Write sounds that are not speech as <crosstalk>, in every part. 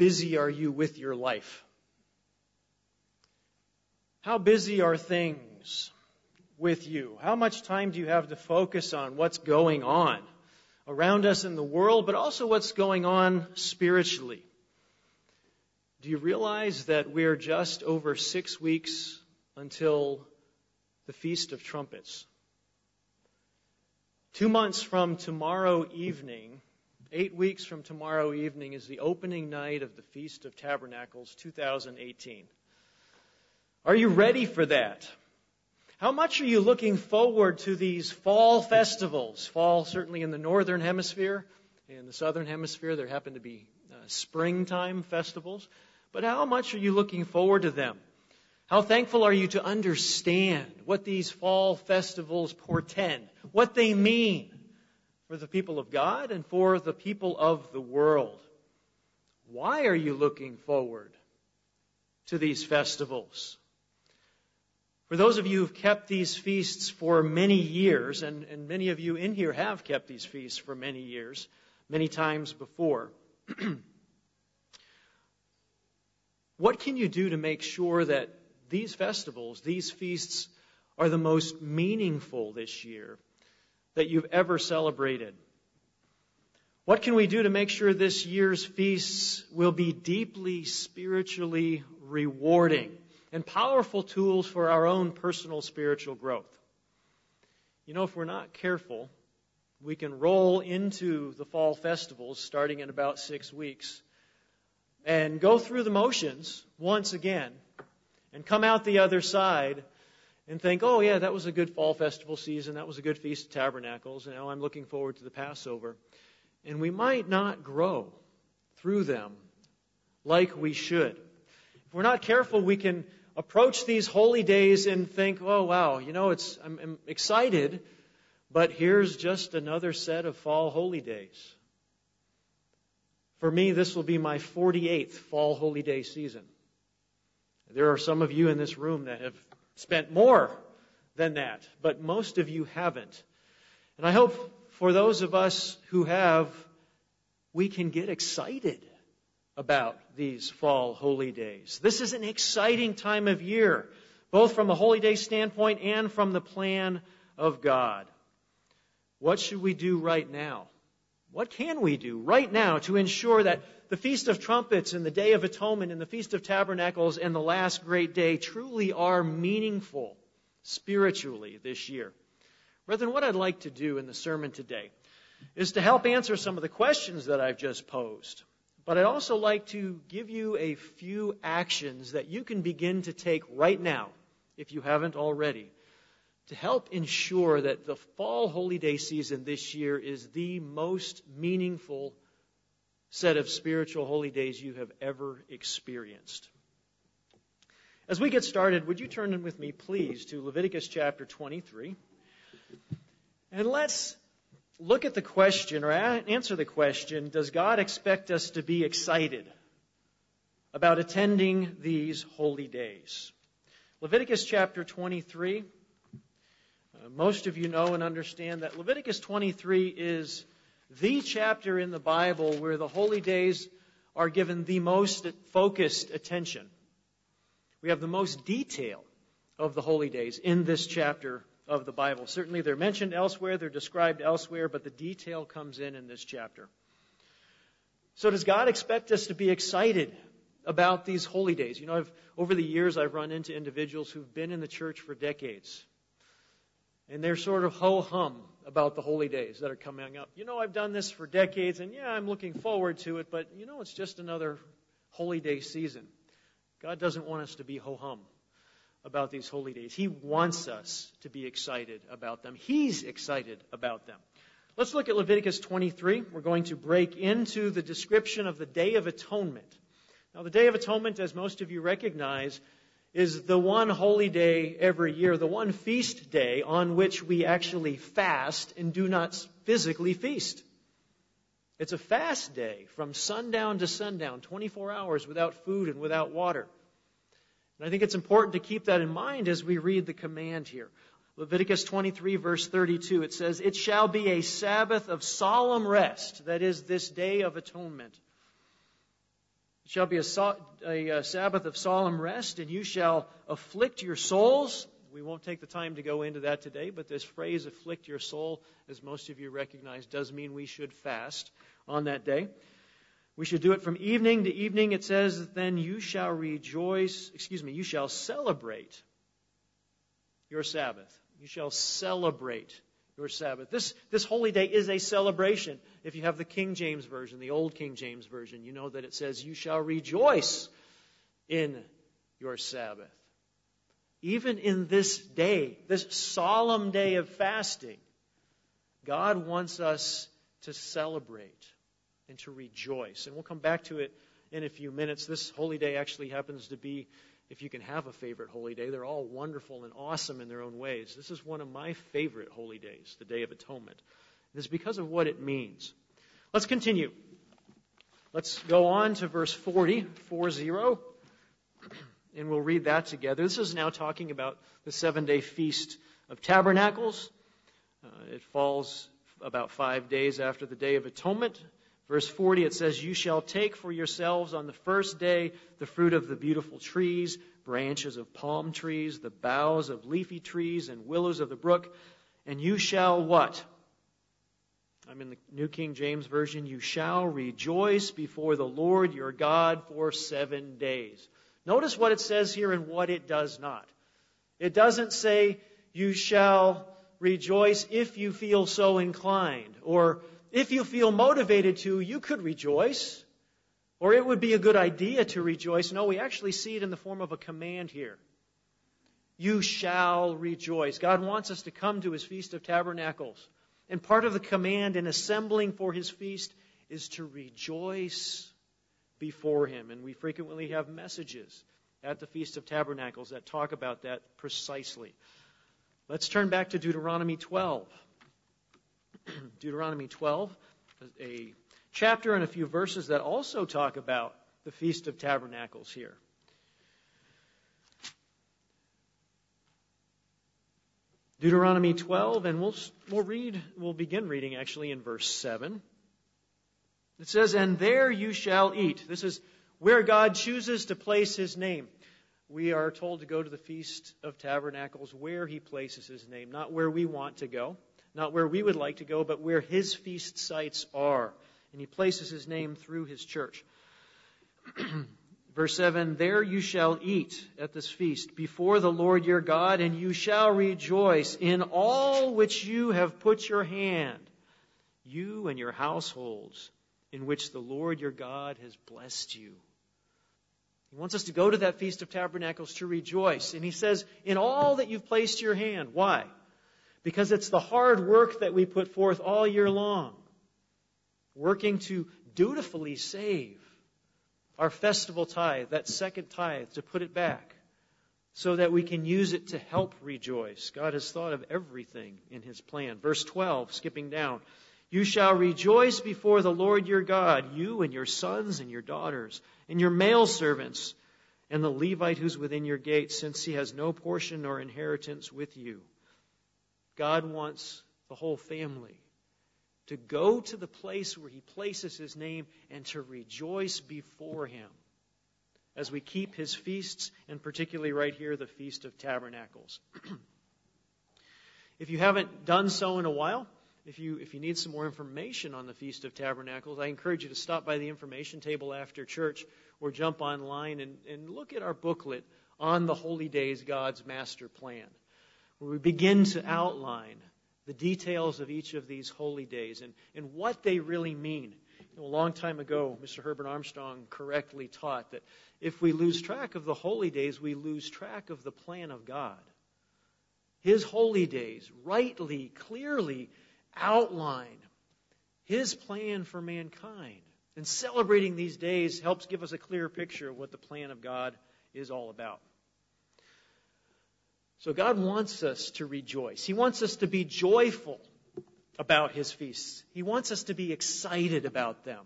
busy are you with your life? How busy are things with you? How much time do you have to focus on what's going on around us in the world, but also what's going on spiritually? Do you realize that we're just over six weeks until the Feast of Trumpets? Two months from tomorrow evening, eight weeks from tomorrow evening, is the opening night of the Feast of Tabernacles 2018. Are you ready for that? How much are you looking forward to these fall festivals? Fall, certainly in the northern hemisphere. In the southern hemisphere, there happen to be uh, springtime festivals. But how much are you looking forward to them? How thankful are you to understand what these fall festivals portend, what they mean for the people of God and for the people of the world? Why are you looking forward to these festivals? For those of you who've kept these feasts for many years, and, and many of you in here have kept these feasts for many years, many times before, <clears throat> what can you do to make sure that these festivals, these feasts, are the most meaningful this year that you've ever celebrated? What can we do to make sure this year's feasts will be deeply spiritually rewarding and powerful tools for our own personal spiritual growth? You know, if we're not careful, we can roll into the fall festivals starting in about six weeks and go through the motions once again and come out the other side and think, oh, yeah, that was a good fall festival season. That was a good Feast of Tabernacles. And now I'm looking forward to the Passover. And we might not grow through them like we should. If we're not careful, we can approach these holy days and think, oh, wow, you know, it's, I'm, I'm excited, but here's just another set of fall holy days. For me, this will be my 48th fall holy day season. There are some of you in this room that have spent more than that, but most of you haven't. And I hope for those of us who have, we can get excited about these fall holy days. This is an exciting time of year, both from a holy day standpoint and from the plan of God. What should we do right now? What can we do right now to ensure that the Feast of Trumpets and the Day of Atonement and the Feast of Tabernacles and the last great day truly are meaningful spiritually this year? Brethren, what I'd like to do in the sermon today is to help answer some of the questions that I've just posed. But I'd also like to give you a few actions that you can begin to take right now, if you haven't already, to help ensure that the fall holy day season this year is the most meaningful set of spiritual holy days you have ever experienced. As we get started, would you turn with me, please, to Leviticus chapter 23? And let's look at the question or answer the question Does God expect us to be excited about attending these holy days? Leviticus chapter 23. Most of you know and understand that Leviticus 23 is the chapter in the Bible where the holy days are given the most focused attention. We have the most detail of the holy days in this chapter of the Bible. Certainly they're mentioned elsewhere, they're described elsewhere, but the detail comes in in this chapter. So does God expect us to be excited about these holy days? You know, I've, over the years I've run into individuals who've been in the church for decades and they're sort of ho hum about the holy days that are coming up. You know, I've done this for decades, and yeah, I'm looking forward to it, but you know, it's just another holy day season. God doesn't want us to be ho hum about these holy days. He wants us to be excited about them. He's excited about them. Let's look at Leviticus 23. We're going to break into the description of the Day of Atonement. Now, the Day of Atonement, as most of you recognize, is the one holy day every year, the one feast day on which we actually fast and do not physically feast. It's a fast day from sundown to sundown, 24 hours without food and without water. And I think it's important to keep that in mind as we read the command here. Leviticus 23 verse 32, it says, It shall be a Sabbath of solemn rest, that is, this day of atonement shall be a, a, a Sabbath of solemn rest, and you shall afflict your souls. We won't take the time to go into that today, but this phrase, afflict your soul, as most of you recognize, does mean we should fast on that day. We should do it from evening to evening. It says, then you shall rejoice, excuse me, you shall celebrate your Sabbath. You shall celebrate your Sabbath. This, this holy day is a celebration. If you have the King James Version, the Old King James Version, you know that it says, You shall rejoice in your Sabbath. Even in this day, this solemn day of fasting, God wants us to celebrate and to rejoice. And we'll come back to it in a few minutes. This holy day actually happens to be if you can have a favorite holy day. They're all wonderful and awesome in their own ways. This is one of my favorite holy days, the Day of Atonement. It's because of what it means. Let's continue. Let's go on to verse 40, 40, <clears throat> and we'll read that together. This is now talking about the seven day feast of tabernacles. Uh, it falls about five days after the Day of Atonement. Verse 40, it says, You shall take for yourselves on the first day the fruit of the beautiful trees, branches of palm trees, the boughs of leafy trees, and willows of the brook, and you shall what? I'm in the New King James Version. You shall rejoice before the Lord your God for seven days. Notice what it says here and what it does not. It doesn't say, You shall rejoice if you feel so inclined, or if you feel motivated to, you could rejoice, or it would be a good idea to rejoice. No, we actually see it in the form of a command here. You shall rejoice. God wants us to come to his Feast of Tabernacles. And part of the command in assembling for his feast is to rejoice before him. And we frequently have messages at the Feast of Tabernacles that talk about that precisely. Let's turn back to Deuteronomy 12. Deuteronomy 12, a chapter and a few verses that also talk about the Feast of Tabernacles here. Deuteronomy 12, and we'll, we'll read, we'll begin reading actually in verse 7. It says, And there you shall eat. This is where God chooses to place his name. We are told to go to the Feast of Tabernacles where he places his name, not where we want to go not where we would like to go, but where his feast sites are. And he places his name through his church. <clears throat> Verse 7 There you shall eat at this feast before the Lord your God, and you shall rejoice in all which you have put your hand, you and your households, in which the Lord your God has blessed you. He wants us to go to that Feast of Tabernacles to rejoice. And he says, in all that you've placed your hand. Why? Because it's the hard work that we put forth all year long, working to dutifully save our festival tithe, that second tithe, to put it back, so that we can use it to help rejoice. God has thought of everything in His plan. Verse 12, skipping down. You shall rejoice before the Lord your God, you and your sons and your daughters, and your male servants, and the Levite who's within your gates, since he has no portion nor inheritance with you. God wants the whole family to go to the place where He places His name and to rejoice before Him as we keep His feasts, and particularly right here, the Feast of Tabernacles. <clears throat> if you haven't done so in a while, if you, if you need some more information on the Feast of Tabernacles, I encourage you to stop by the information table after church or jump online and, and look at our booklet on the holy days, God's master plan where we begin to outline the details of each of these holy days and, and what they really mean. You know, a long time ago, Mr. Herbert Armstrong correctly taught that if we lose track of the holy days, we lose track of the plan of God. His holy days rightly, clearly outline His plan for mankind. And celebrating these days helps give us a clear picture of what the plan of God is all about. So God wants us to rejoice. He wants us to be joyful about His feasts. He wants us to be excited about them.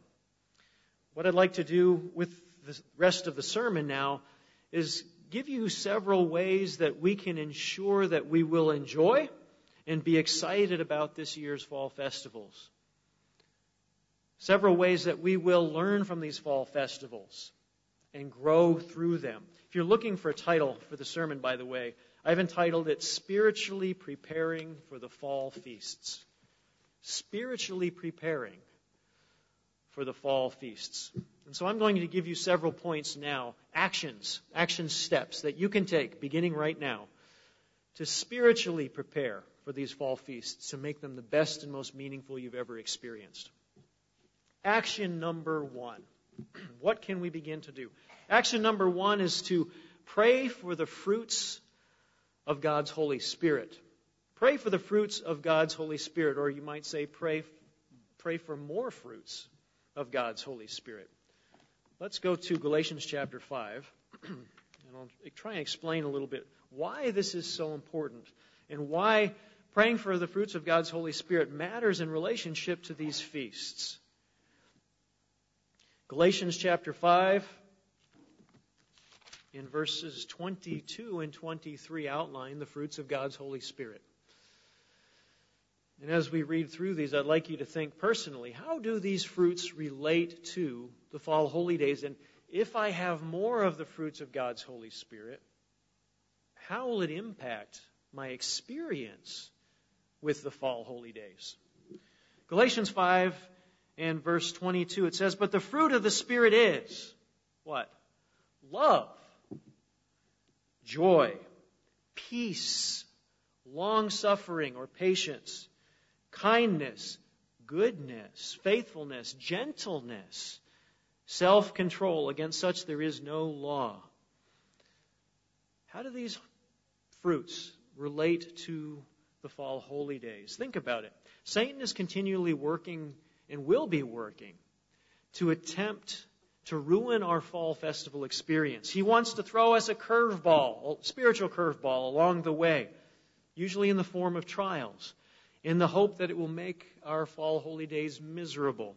What I'd like to do with the rest of the sermon now is give you several ways that we can ensure that we will enjoy and be excited about this year's fall festivals. Several ways that we will learn from these fall festivals and grow through them. If you're looking for a title for the sermon, by the way, I've entitled it Spiritually Preparing for the Fall Feasts. Spiritually preparing for the fall feasts. And so I'm going to give you several points now, actions, action steps that you can take beginning right now to spiritually prepare for these fall feasts to make them the best and most meaningful you've ever experienced. Action number one. What can we begin to do? Action number one is to pray for the fruits of God's Holy Spirit. Pray for the fruits of God's Holy Spirit, or you might say, pray, pray for more fruits of God's Holy Spirit. Let's go to Galatians chapter 5, <clears throat> and I'll try and explain a little bit why this is so important and why praying for the fruits of God's Holy Spirit matters in relationship to these feasts. Galatians chapter 5, in verses 22 and 23, outline the fruits of God's Holy Spirit. And as we read through these, I'd like you to think personally how do these fruits relate to the fall holy days? And if I have more of the fruits of God's Holy Spirit, how will it impact my experience with the fall holy days? Galatians 5 and verse 22, it says, But the fruit of the Spirit is what? Love, joy, peace, long suffering or patience kindness, goodness, faithfulness, gentleness, self control. Against such there is no law. How do these fruits relate to the fall holy days? Think about it. Satan is continually working and will be working to attempt to ruin our fall festival experience. He wants to throw us a curveball, a spiritual curveball along the way, usually in the form of trials in the hope that it will make our fall holy days miserable.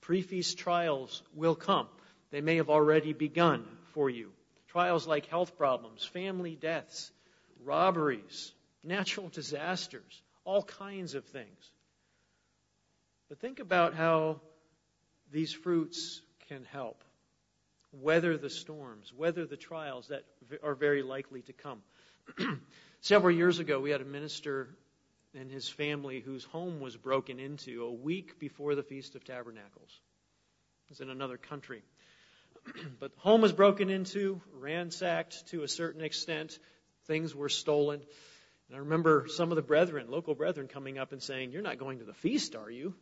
Pre feast trials will come. They may have already begun for you. Trials like health problems, family deaths, robberies, natural disasters, all kinds of things. But think about how these fruits can help weather the storms, weather the trials that are very likely to come. <clears throat> Several years ago, we had a minister and his family whose home was broken into a week before the Feast of Tabernacles. It was in another country. <clears throat> but home was broken into, ransacked to a certain extent. Things were stolen. And I remember some of the brethren, local brethren, coming up and saying, You're not going to the feast, are you?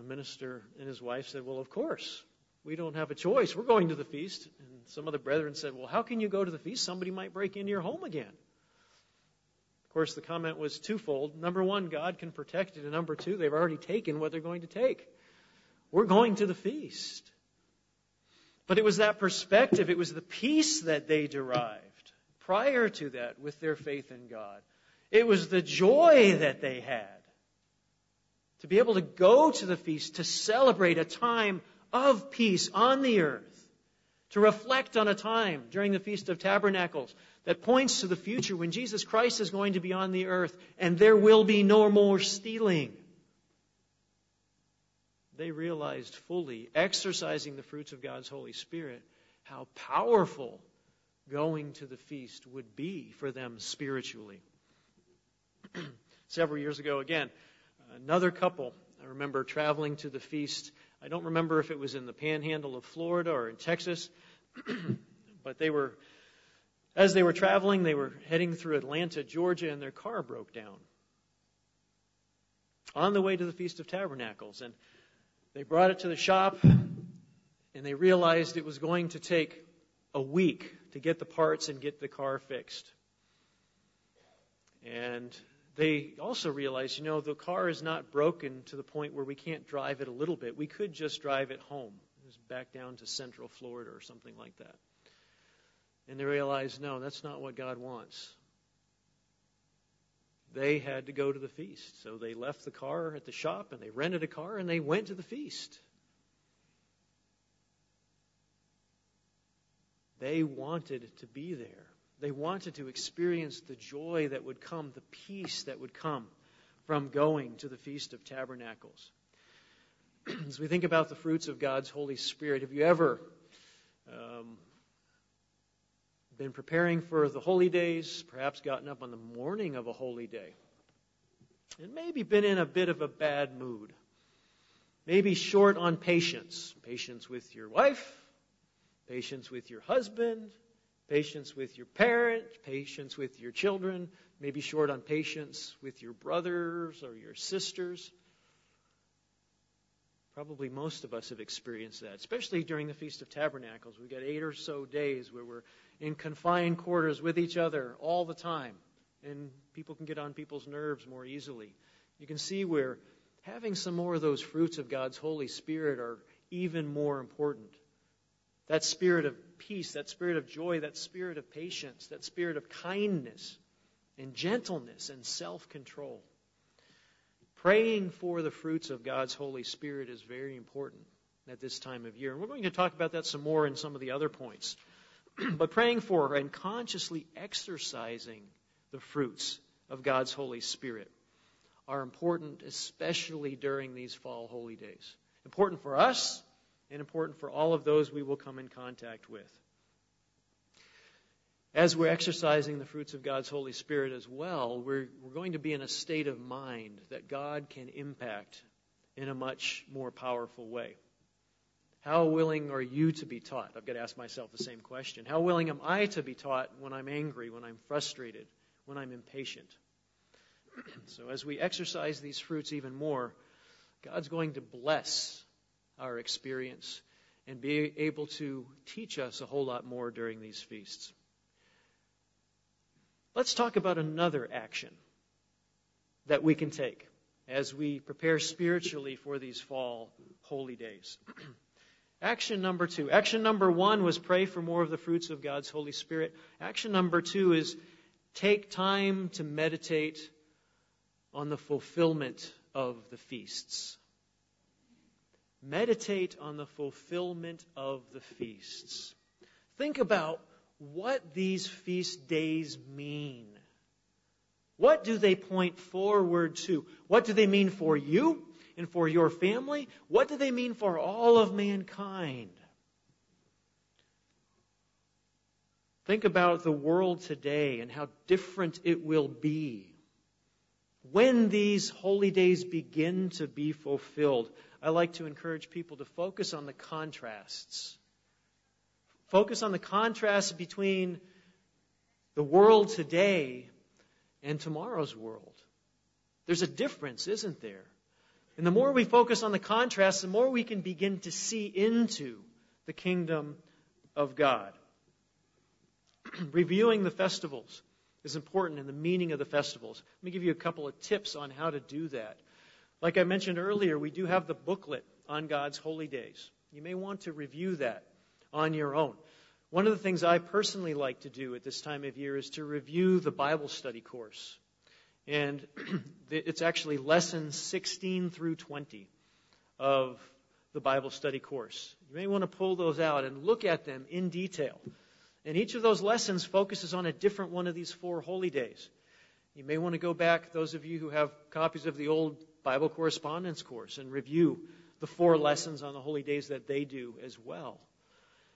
The minister and his wife said, Well, of course. We don't have a choice. We're going to the feast. And some of the brethren said, Well, how can you go to the feast? Somebody might break into your home again. Of course, the comment was twofold. Number one, God can protect it. And number two, they've already taken what they're going to take. We're going to the feast. But it was that perspective, it was the peace that they derived prior to that with their faith in God. It was the joy that they had to be able to go to the feast, to celebrate a time of peace on the earth, to reflect on a time during the Feast of Tabernacles that points to the future when Jesus Christ is going to be on the earth and there will be no more stealing. They realized fully, exercising the fruits of God's Holy Spirit, how powerful going to the feast would be for them spiritually. <clears throat> Several years ago, again, another couple, I remember traveling to the feast. I don't remember if it was in the panhandle of Florida or in Texas, <clears throat> but they were as they were traveling, they were heading through Atlanta, Georgia, and their car broke down on the way to the Feast of Tabernacles. And they brought it to the shop, and they realized it was going to take a week to get the parts and get the car fixed. And they also realized, you know, the car is not broken to the point where we can't drive it a little bit. We could just drive it home, back down to Central Florida or something like that. And they realized, no, that's not what God wants. They had to go to the feast. So they left the car at the shop and they rented a car and they went to the feast. They wanted to be there. They wanted to experience the joy that would come, the peace that would come from going to the Feast of Tabernacles. <clears throat> as we think about the fruits of God's Holy Spirit, have you ever um, been preparing for the holy days, perhaps gotten up on the morning of a holy day, and maybe been in a bit of a bad mood? Maybe short on patience. Patience with your wife, patience with your husband, patience with your parent, patience with your children, maybe short on patience with your brothers or your sisters. Probably most of us have experienced that, especially during the Feast of Tabernacles. We've got eight or so days where we're in confined quarters with each other all the time, and people can get on people's nerves more easily. You can see where having some more of those fruits of God's Holy Spirit are even more important. That spirit of peace, that spirit of joy, that spirit of patience, that spirit of kindness and gentleness and self control. Praying for the fruits of God's Holy Spirit is very important at this time of year. And we're going to talk about that some more in some of the other points. <clears throat> but praying for and consciously exercising the fruits of God's Holy Spirit are important, especially during these fall holy days. Important for us and important for all of those we will come in contact with. As we're exercising the fruits of God's Holy Spirit as well, we're, we're going to be in a state of mind that God can impact in a much more powerful way. How willing are you to be taught? I've got to ask myself the same question. How willing am I to be taught when I'm angry, when I'm frustrated, when I'm impatient? <clears throat> so, as we exercise these fruits even more, God's going to bless our experience and be able to teach us a whole lot more during these feasts. Let's talk about another action that we can take as we prepare spiritually for these fall holy days. <clears throat> action number two. Action number one was pray for more of the fruits of God's Holy Spirit. Action number two is take time to meditate on the fulfillment of the feasts. Meditate on the fulfillment of the feasts. Think about what these feast days mean. What do they point forward to? What do they mean for you and for your family? What do they mean for all of mankind? Think about the world today and how different it will be when these holy days begin to be fulfilled. I like to encourage people to focus on the contrasts. Focus on the contrast between the world today and tomorrow's world. There's a difference, isn't there? And the more we focus on the contrast, the more we can begin to see into the kingdom of God. <clears throat> Reviewing the festivals is important and the meaning of the festivals. Let me give you a couple of tips on how to do that. Like I mentioned earlier, we do have the booklet on God's holy days. You may want to review that on your own. One of the things I personally like to do at this time of year is to review the Bible study course. And <clears throat> it's actually lessons 16 through 20 of the Bible study course. You may want to pull those out and look at them in detail. And each of those lessons focuses on a different one of these four holy days. You may want to go back, those of you who have copies of the old Bible correspondence course, and review the four lessons on the holy days that they do as well.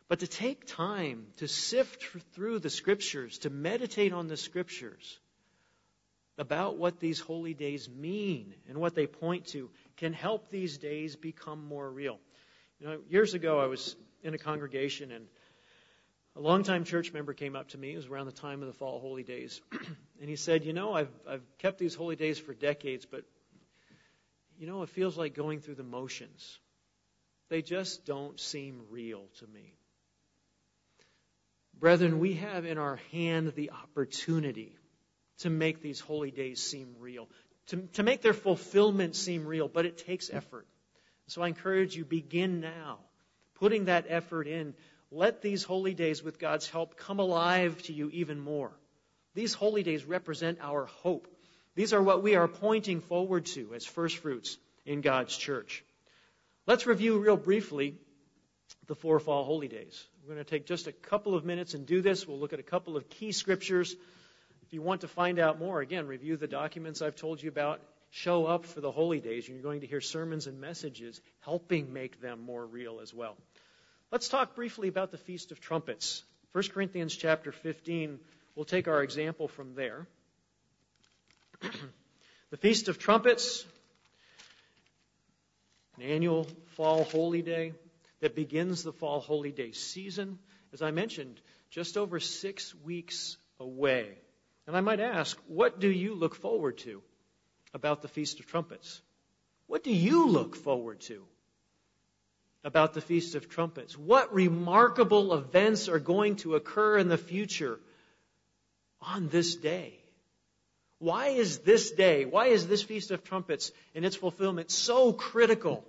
But to take time to sift through the scriptures, to meditate on the scriptures about what these holy days mean and what they point to, can help these days become more real. You know, years ago, I was in a congregation and a longtime church member came up to me. It was around the time of the fall holy days. <clears throat> and he said, You know, I've, I've kept these holy days for decades, but, you know, it feels like going through the motions. They just don't seem real to me. Brethren, we have in our hand the opportunity to make these holy days seem real, to, to make their fulfillment seem real, but it takes effort. So I encourage you, begin now, putting that effort in let these holy days, with God's help, come alive to you even more. These holy days represent our hope. These are what we are pointing forward to as first fruits in God's church. Let's review real briefly the four fall holy days. We're going to take just a couple of minutes and do this. We'll look at a couple of key scriptures. If you want to find out more, again, review the documents I've told you about show up for the holy days, you're going to hear sermons and messages helping make them more real as well. Let's talk briefly about the Feast of Trumpets. 1 Corinthians chapter 15, we'll take our example from there. <clears throat> the Feast of Trumpets, an annual fall holy day that begins the fall holy day season. As I mentioned, just over six weeks away. And I might ask, what do you look forward to about the Feast of Trumpets? What do you look forward to about the Feast of Trumpets? What remarkable events are going to occur in the future on this day? Why is this day, why is this Feast of Trumpets and its fulfillment so critical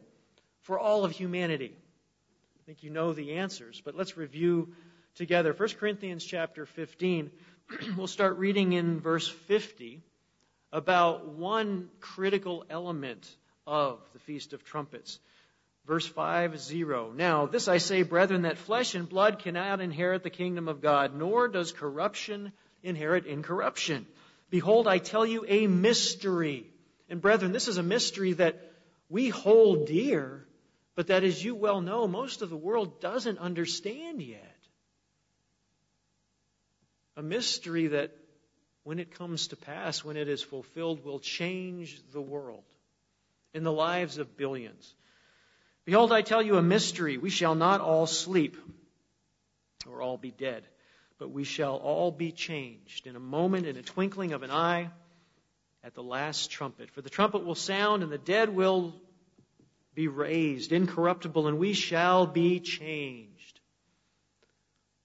for all of humanity? I think you know the answers, but let's review together. 1 Corinthians chapter 15, <clears throat> we'll start reading in verse 50 about one critical element of the Feast of Trumpets. Verse 5 0. Now, this I say, brethren, that flesh and blood cannot inherit the kingdom of God, nor does corruption inherit incorruption. Behold, I tell you a mystery. And brethren, this is a mystery that we hold dear, but that, as you well know, most of the world doesn't understand yet. A mystery that, when it comes to pass, when it is fulfilled, will change the world in the lives of billions. Behold, I tell you a mystery. We shall not all sleep or all be dead, but we shall all be changed in a moment, in a twinkling of an eye, at the last trumpet. For the trumpet will sound, and the dead will be raised, incorruptible, and we shall be changed.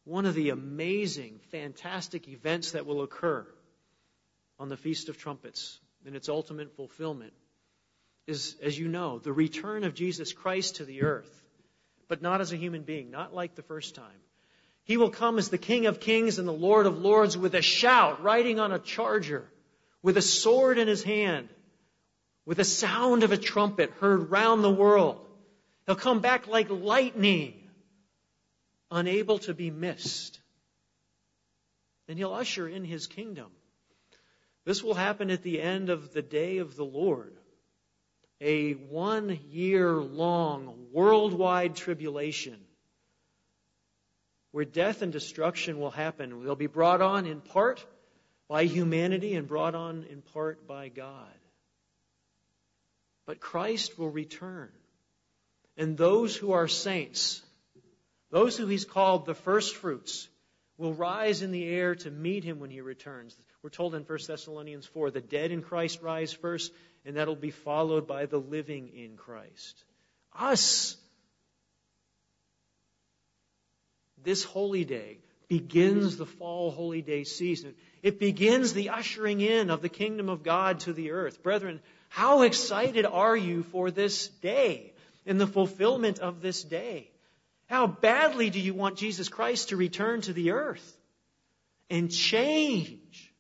One of the amazing, fantastic events that will occur on the Feast of Trumpets in its ultimate fulfillment is, as you know, the return of Jesus Christ to the earth, but not as a human being, not like the first time. He will come as the King of Kings and the Lord of Lords with a shout, riding on a charger, with a sword in his hand, with the sound of a trumpet heard round the world. He'll come back like lightning, unable to be missed. And he'll usher in his kingdom. This will happen at the end of the day of the Lord a one year long worldwide tribulation where death and destruction will happen. They'll be brought on in part by humanity and brought on in part by God. But Christ will return. And those who are saints, those who he's called the first fruits, will rise in the air to meet him when he returns. We're told in 1 Thessalonians 4 the dead in Christ rise first, and that'll be followed by the living in Christ. Us. This holy day begins the fall holy day season. It begins the ushering in of the kingdom of God to the earth. Brethren, how excited are you for this day and the fulfillment of this day? How badly do you want Jesus Christ to return to the earth and change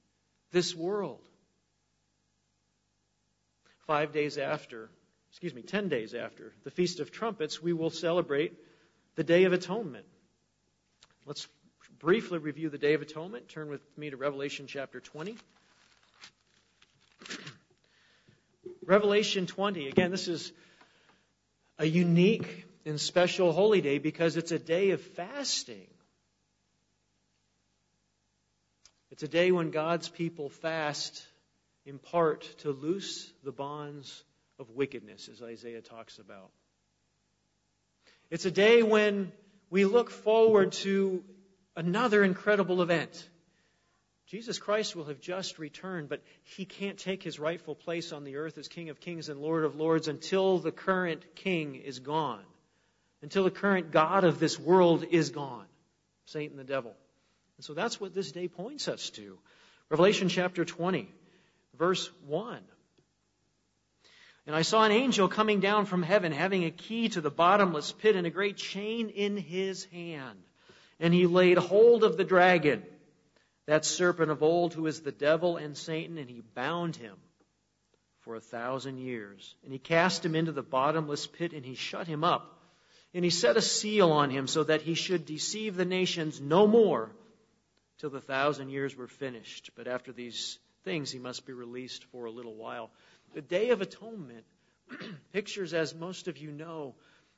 this world? five days after, excuse me, ten days after the Feast of Trumpets, we will celebrate the Day of Atonement. Let's briefly review the Day of Atonement. Turn with me to Revelation chapter 20. <clears throat> Revelation 20, again, this is a unique and special holy day because it's a day of fasting. It's a day when God's people fast in part to loose the bonds of wickedness, as Isaiah talks about. It's a day when we look forward to another incredible event. Jesus Christ will have just returned, but he can't take his rightful place on the earth as King of Kings and Lord of Lords until the current king is gone, until the current God of this world is gone, Satan the devil. And so that's what this day points us to. Revelation chapter 20 verse 1. And I saw an angel coming down from heaven, having a key to the bottomless pit and a great chain in his hand. And he laid hold of the dragon, that serpent of old who is the devil and Satan, and he bound him for a thousand years. And he cast him into the bottomless pit, and he shut him up. And he set a seal on him so that he should deceive the nations no more till the thousand years were finished. But after these things, he must be released for a little while. The Day of Atonement <clears throat> pictures, as most of you know,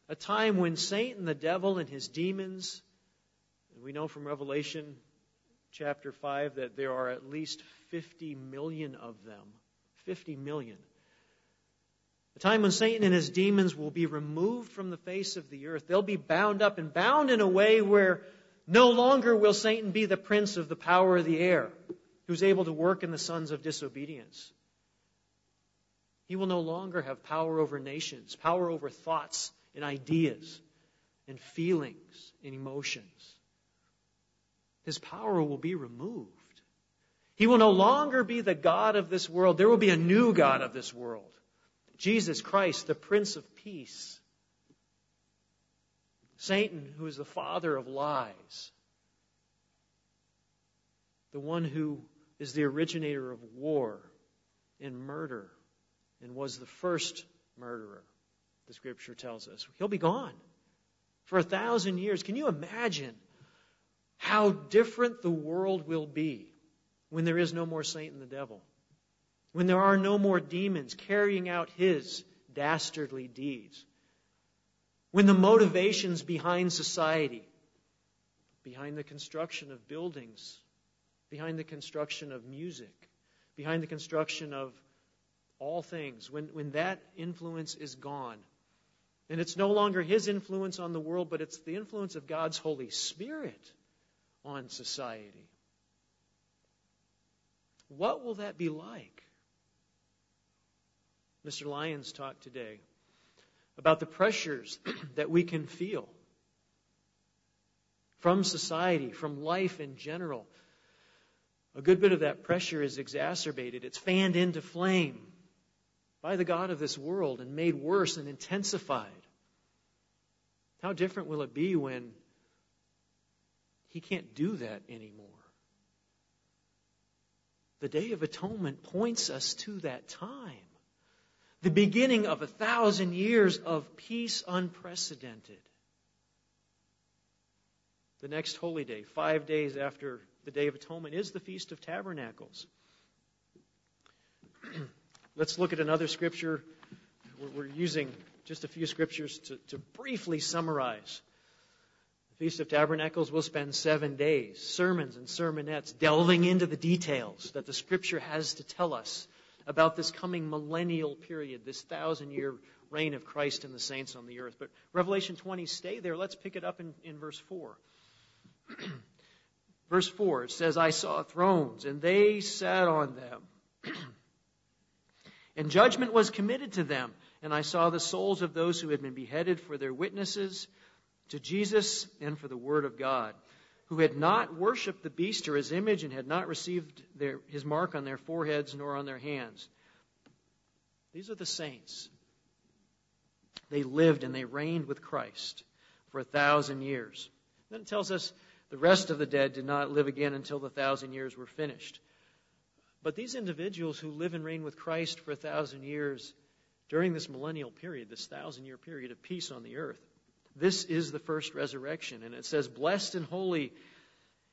a time when Satan, the devil, and his demons, and we know from Revelation chapter 5 that there are at least 50 million of them. 50 million. A time when Satan and his demons will be removed from the face of the earth. They'll be bound up and bound in a way where no longer will Satan be the prince of the power of the air, who's able to work in the sons of disobedience. He will no longer have power over nations, power over thoughts and ideas and feelings and emotions. His power will be removed. He will no longer be the God of this world. There will be a new God of this world. Jesus Christ, the Prince of Peace. Satan, who is the father of lies. The one who is the originator of war and murder and was the first murderer, the scripture tells us. He'll be gone for a thousand years. Can you imagine how different the world will be when there is no more Satan the devil? When there are no more demons carrying out his dastardly deeds? When the motivations behind society, behind the construction of buildings, behind the construction of music, behind the construction of all things, when, when that influence is gone, and it's no longer his influence on the world, but it's the influence of God's Holy Spirit on society. What will that be like? Mr. Lyons talked today about the pressures <clears throat> that we can feel from society, from life in general. A good bit of that pressure is exacerbated, it's fanned into flame by the God of this world and made worse and intensified. How different will it be when he can't do that anymore? The Day of Atonement points us to that time the beginning of a thousand years of peace unprecedented. The next holy day, five days after the Day of Atonement, is the Feast of Tabernacles. <clears throat> Let's look at another scripture. We're using just a few scriptures to, to briefly summarize. The Feast of Tabernacles we'll spend seven days, sermons and sermonettes, delving into the details that the scripture has to tell us about this coming millennial period, this thousand year reign of Christ and the saints on the earth. But Revelation 20, stay there. Let's pick it up in, in verse 4. <clears throat> verse 4, says, I saw thrones, and they sat on them. <clears throat> and judgment was committed to them. And I saw the souls of those who had been beheaded for their witnesses to Jesus and for the word of God who had not worshipped the beast or his image and had not received their, his mark on their foreheads nor on their hands. These are the saints. They lived and they reigned with Christ for a thousand years. Then it tells us the rest of the dead did not live again until the thousand years were finished. But these individuals who live and reign with Christ for a thousand years during this millennial period, this thousand year period of peace on the earth, this is the first resurrection. And it says, Blessed and holy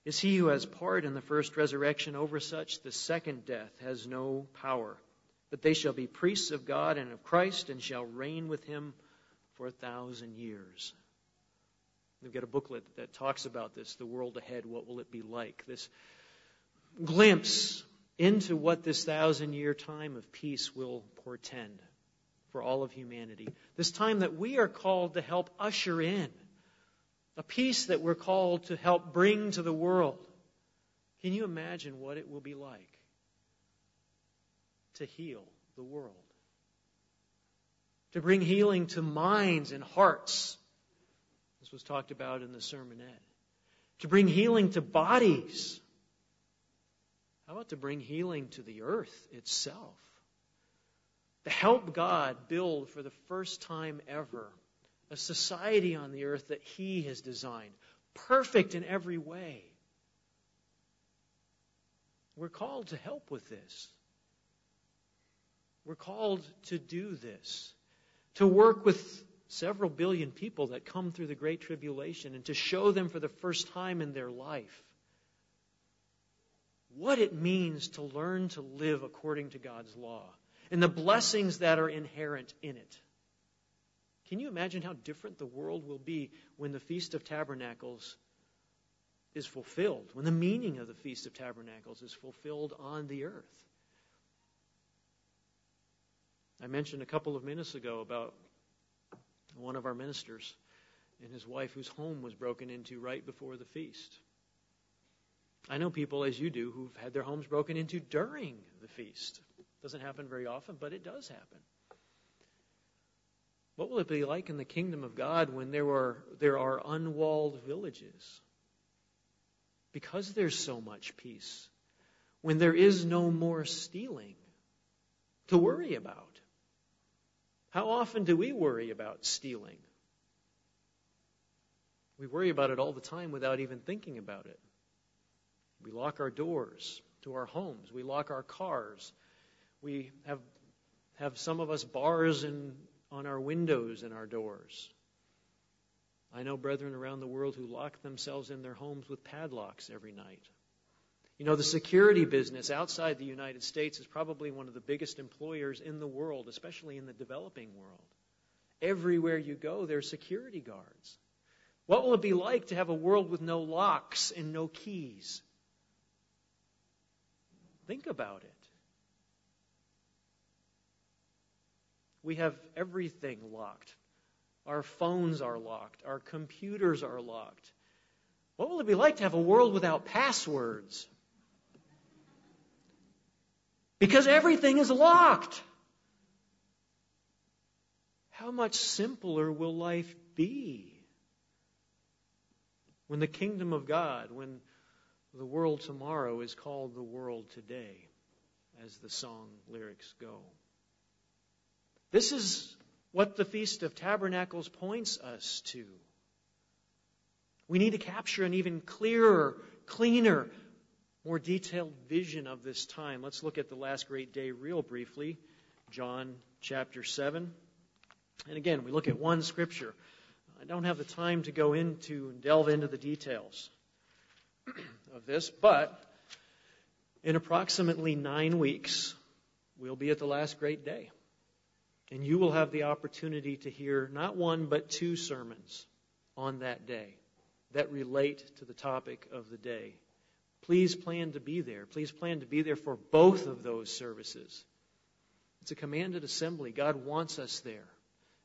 is he who has part in the first resurrection. Over such, the second death has no power. But they shall be priests of God and of Christ and shall reign with him for a thousand years. We've got a booklet that talks about this, the world ahead, what will it be like? This glimpse into what this thousand year time of peace will portend for all of humanity. This time that we are called to help usher in, a peace that we're called to help bring to the world. Can you imagine what it will be like to heal the world? To bring healing to minds and hearts. This was talked about in the sermonette. To bring healing to bodies. How about to bring healing to the earth itself? to help God build for the first time ever a society on the earth that He has designed, perfect in every way. We're called to help with this. We're called to do this, to work with several billion people that come through the Great Tribulation and to show them for the first time in their life what it means to learn to live according to God's law and the blessings that are inherent in it. Can you imagine how different the world will be when the Feast of Tabernacles is fulfilled, when the meaning of the Feast of Tabernacles is fulfilled on the earth? I mentioned a couple of minutes ago about one of our ministers and his wife whose home was broken into right before the feast. I know people, as you do, who've had their homes broken into during the feast. Doesn't happen very often, but it does happen. What will it be like in the kingdom of God when there are, there are unwalled villages? Because there's so much peace. When there is no more stealing to worry about. How often do we worry about stealing? We worry about it all the time without even thinking about it. We lock our doors to our homes. We lock our cars. We have, have some of us bars in, on our windows and our doors. I know brethren around the world who lock themselves in their homes with padlocks every night. You know, the security business outside the United States is probably one of the biggest employers in the world, especially in the developing world. Everywhere you go, there are security guards. What will it be like to have a world with no locks and no keys? Think about it. We have everything locked. Our phones are locked. Our computers are locked. What will it be like to have a world without passwords? Because everything is locked. How much simpler will life be when the kingdom of God, when the world tomorrow is called the world today, as the song lyrics go? This is what the Feast of Tabernacles points us to. We need to capture an even clearer, cleaner, more detailed vision of this time. Let's look at the last great day real briefly. John chapter 7. And again, we look at one scripture. I don't have the time to go into and delve into the details <clears throat> of this, but in approximately nine weeks, we'll be at the last great day. And you will have the opportunity to hear not one, but two sermons on that day that relate to the topic of the day. Please plan to be there. Please plan to be there for both of those services. It's a commanded assembly. God wants us there.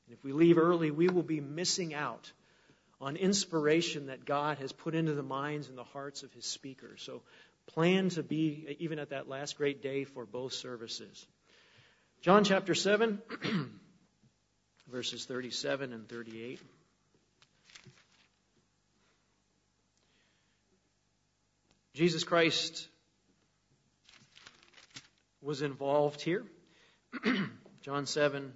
And if we leave early, we will be missing out on inspiration that God has put into the minds and the hearts of his speakers. So plan to be even at that last great day for both services. John chapter 7, <clears throat> verses 37 and 38. Jesus Christ was involved here. <clears throat> John 7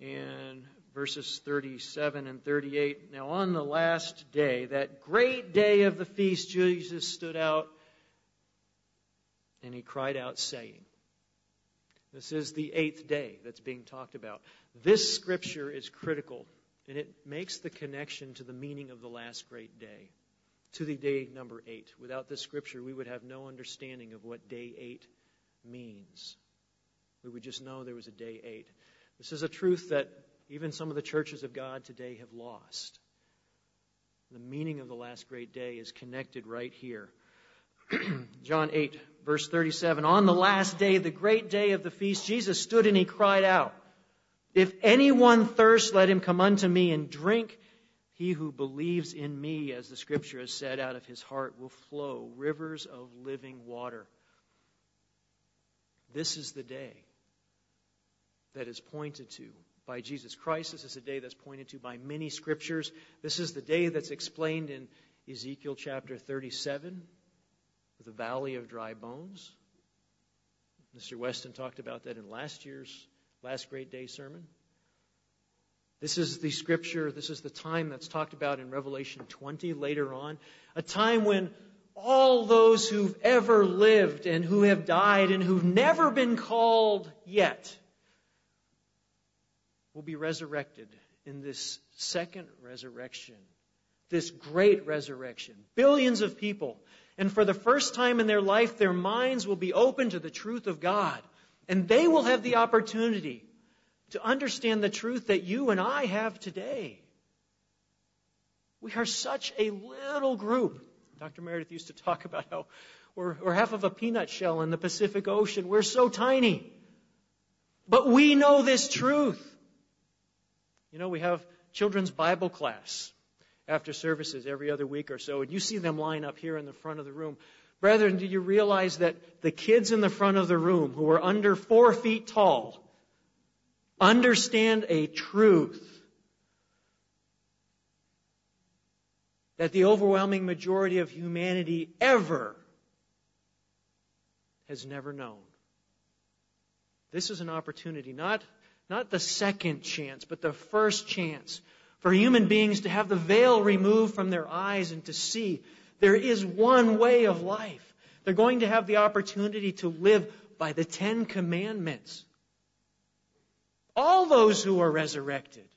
and verses 37 and 38. Now, on the last day, that great day of the feast, Jesus stood out and he cried out, saying, This is the eighth day that's being talked about. This scripture is critical, and it makes the connection to the meaning of the last great day to the day number eight. Without this scripture, we would have no understanding of what day eight means. We would just know there was a day eight. This is a truth that even some of the churches of God today have lost. The meaning of the last great day is connected right here. <clears throat> John 8, verse 37. On the last day, the great day of the feast, Jesus stood and he cried out, If anyone thirst, let him come unto me and drink. He who believes in me, as the scripture has said, out of his heart will flow rivers of living water. This is the day that is pointed to by Jesus Christ. This is a day that's pointed to by many scriptures. This is the day that's explained in Ezekiel chapter 37, the valley of dry bones. Mr. Weston talked about that in last year's last great day sermon. This is the scripture, this is the time that's talked about in Revelation 20 later on. A time when all those who've ever lived and who have died and who've never been called yet will be resurrected in this second resurrection, this great resurrection. Billions of people. And for the first time in their life, their minds will be open to the truth of God And they will have the opportunity to understand the truth that you and I have today. We are such a little group. Dr. Meredith used to talk about how we're, we're half of a peanut shell in the Pacific Ocean. We're so tiny. But we know this truth. You know, we have children's Bible class after services every other week or so, and you see them line up here in the front of the room. Brethren, do you realize that the kids in the front of the room who are under four feet tall understand a truth that the overwhelming majority of humanity ever has never known? This is an opportunity, not, not the second chance, but the first chance for human beings to have the veil removed from their eyes and to see there is one way of life. They're going to have the opportunity to live by the Ten Commandments. All those who are resurrected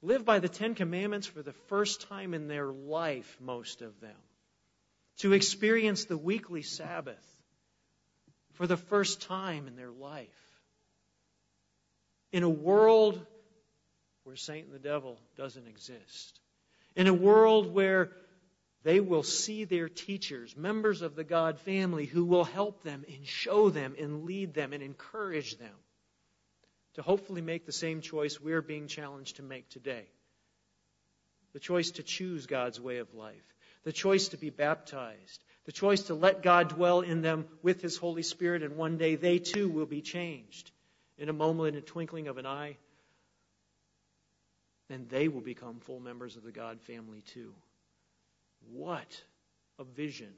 live by the Ten Commandments for the first time in their life, most of them. To experience the weekly Sabbath for the first time in their life. In a world where Satan and the devil doesn't exist. In a world where they will see their teachers, members of the God family, who will help them and show them and lead them and encourage them to hopefully make the same choice we're being challenged to make today. The choice to choose God's way of life, the choice to be baptized, the choice to let God dwell in them with His Holy Spirit, and one day they too will be changed in a moment, in a twinkling of an eye. Then they will become full members of the God family too. What a vision!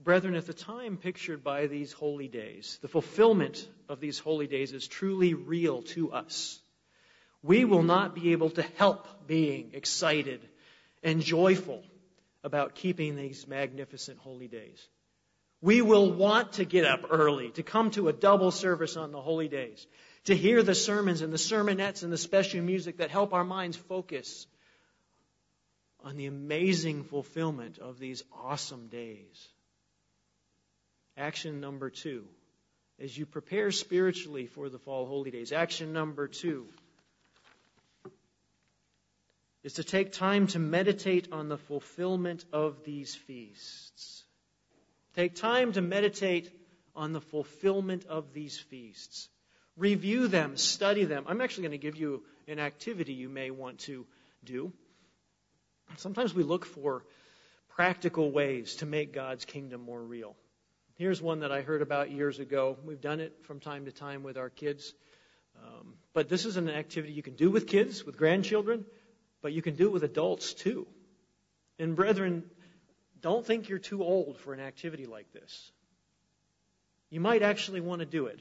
Brethren, at the time pictured by these holy days, the fulfillment of these holy days is truly real to us. We will not be able to help being excited and joyful about keeping these magnificent holy days. We will want to get up early, to come to a double service on the holy days, to hear the sermons and the sermonettes and the special music that help our minds focus on the amazing fulfillment of these awesome days. Action number two. As you prepare spiritually for the fall holy days, action number two is to take time to meditate on the fulfillment of these feasts. Take time to meditate on the fulfillment of these feasts. Review them, study them. I'm actually going to give you an activity you may want to do. Sometimes we look for practical ways to make God's kingdom more real. Here's one that I heard about years ago. We've done it from time to time with our kids. Um, but this is an activity you can do with kids, with grandchildren, but you can do it with adults too. And brethren, don't think you're too old for an activity like this. You might actually want to do it.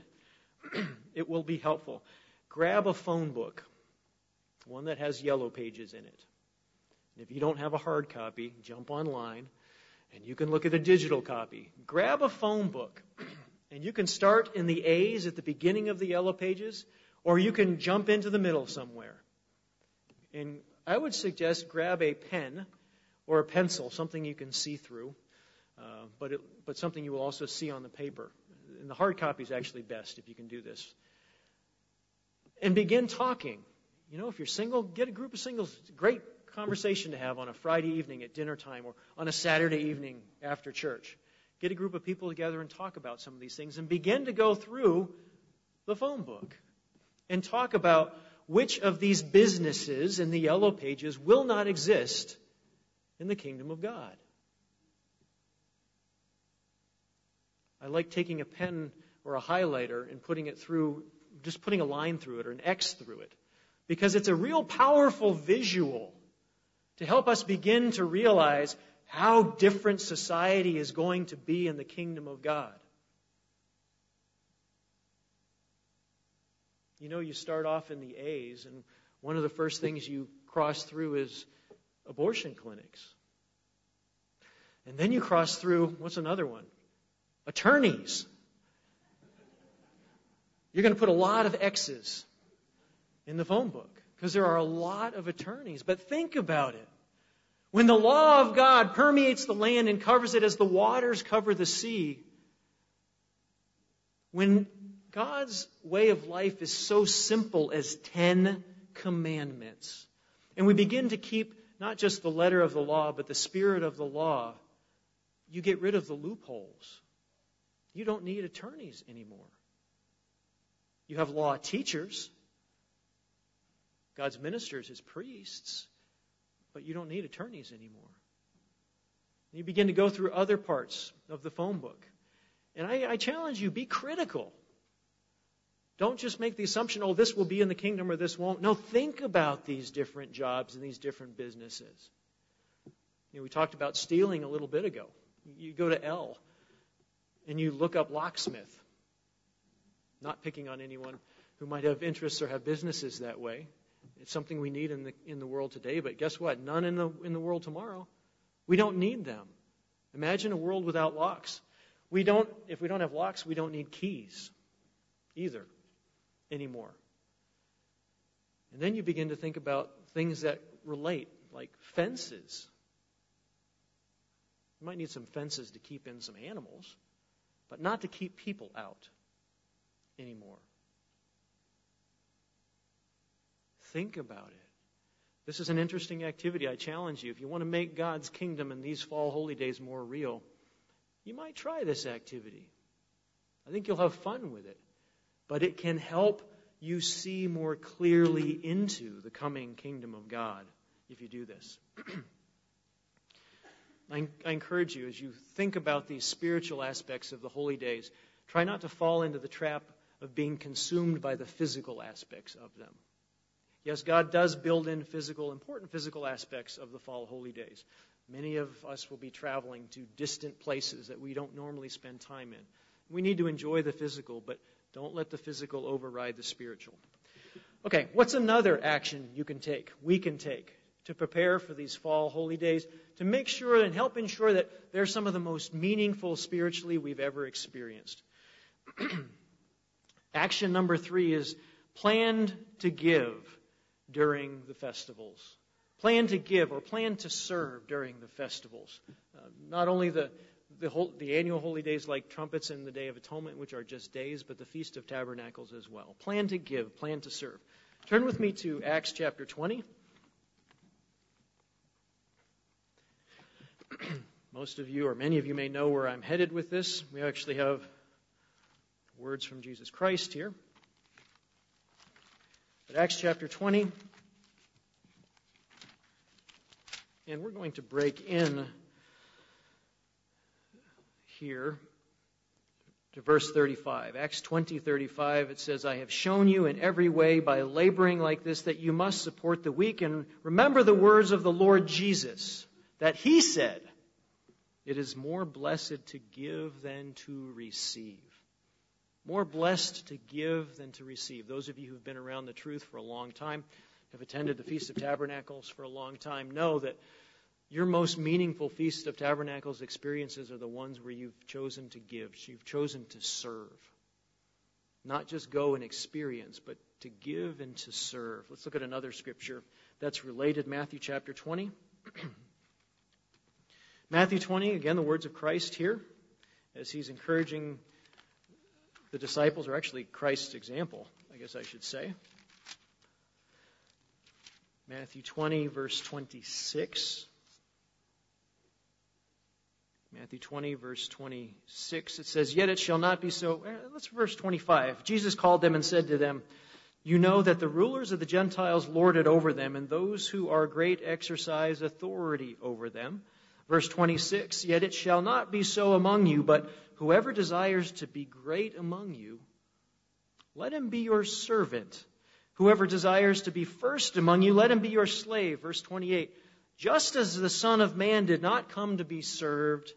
<clears throat> it will be helpful. Grab a phone book, one that has yellow pages in it. And if you don't have a hard copy, jump online and you can look at a digital copy. Grab a phone book <clears throat> and you can start in the A's at the beginning of the yellow pages, or you can jump into the middle somewhere. And I would suggest grab a pen or a pencil, something you can see through, uh, but, it, but something you will also see on the paper. And the hard copy is actually best if you can do this. And begin talking. You know, if you're single, get a group of singles. Great conversation to have on a Friday evening at dinner time or on a Saturday evening after church. Get a group of people together and talk about some of these things and begin to go through the phone book and talk about which of these businesses in the yellow pages will not exist in the kingdom of God. I like taking a pen or a highlighter and putting it through, just putting a line through it or an X through it, because it's a real powerful visual to help us begin to realize how different society is going to be in the kingdom of God. You know, you start off in the A's, and one of the first things you cross through is abortion clinics. And then you cross through, what's another one? Attorneys. You're going to put a lot of X's in the phone book because there are a lot of attorneys. But think about it. When the law of God permeates the land and covers it as the waters cover the sea, when God's way of life is so simple as 10 commandments, and we begin to keep not just the letter of the law, but the spirit of the law, you get rid of the loopholes. You don't need attorneys anymore. You have law teachers, God's ministers, his priests, but you don't need attorneys anymore. You begin to go through other parts of the phone book. And I, I, challenge you, be critical. Don't just make the assumption, oh, this will be in the kingdom or this won't. No, think about these different jobs and these different businesses. You know, we talked about stealing a little bit ago. You go to L and you look up locksmith. Not picking on anyone who might have interests or have businesses that way. It's something we need in the, in the world today, but guess what? None in the, in the world tomorrow. We don't need them. Imagine a world without locks. We don't, if we don't have locks, we don't need keys either anymore. And then you begin to think about things that relate, like fences. You might need some fences to keep in some animals, but not to keep people out anymore. Think about it. This is an interesting activity. I challenge you. If you want to make God's kingdom and these fall holy days more real, you might try this activity. I think you'll have fun with it. But it can help you see more clearly into the coming kingdom of God if you do this. <clears throat> I, I encourage you as you think about these spiritual aspects of the holy days, try not to fall into the trap of being consumed by the physical aspects of them. Yes, God does build in physical, important physical aspects of the fall holy days. Many of us will be traveling to distant places that we don't normally spend time in. We need to enjoy the physical, but don't let the physical override the spiritual. Okay, what's another action you can take, we can take, to prepare for these fall holy days, to make sure and help ensure that they're some of the most meaningful spiritually we've ever experienced? <clears throat> action number three is planned to give during the festivals. Plan to give or plan to serve during the festivals. Uh, not only the, the, whole, the annual holy days like trumpets and the Day of Atonement, which are just days, but the Feast of Tabernacles as well. Plan to give, plan to serve. Turn with me to Acts chapter 20. <clears throat> Most of you, or many of you, may know where I'm headed with this. We actually have words from Jesus Christ here. But Acts chapter 20, and we're going to break in here to verse 35. Acts 20:35 it says, I have shown you in every way by laboring like this that you must support the weak. And remember the words of the Lord Jesus, that he said, It is more blessed to give than to receive. More blessed to give than to receive. Those of you who've been around the truth for a long time, have attended the Feast of Tabernacles for a long time, know that your most meaningful Feast of Tabernacles experiences are the ones where you've chosen to give, you've chosen to serve. Not just go and experience, but to give and to serve. Let's look at another scripture that's related, Matthew chapter 20. <clears throat> Matthew 20, again, the words of Christ here, as he's encouraging the disciples, or actually Christ's example, I guess I should say. Matthew 20, verse 26. Matthew 20, verse 26, it says, Yet it shall not be so. Eh, let's verse 25. Jesus called them and said to them, You know that the rulers of the Gentiles lord it over them, and those who are great exercise authority over them. Verse 26, Yet it shall not be so among you, but whoever desires to be great among you, let him be your servant. Whoever desires to be first among you, let him be your slave. Verse 28, Just as the Son of Man did not come to be served,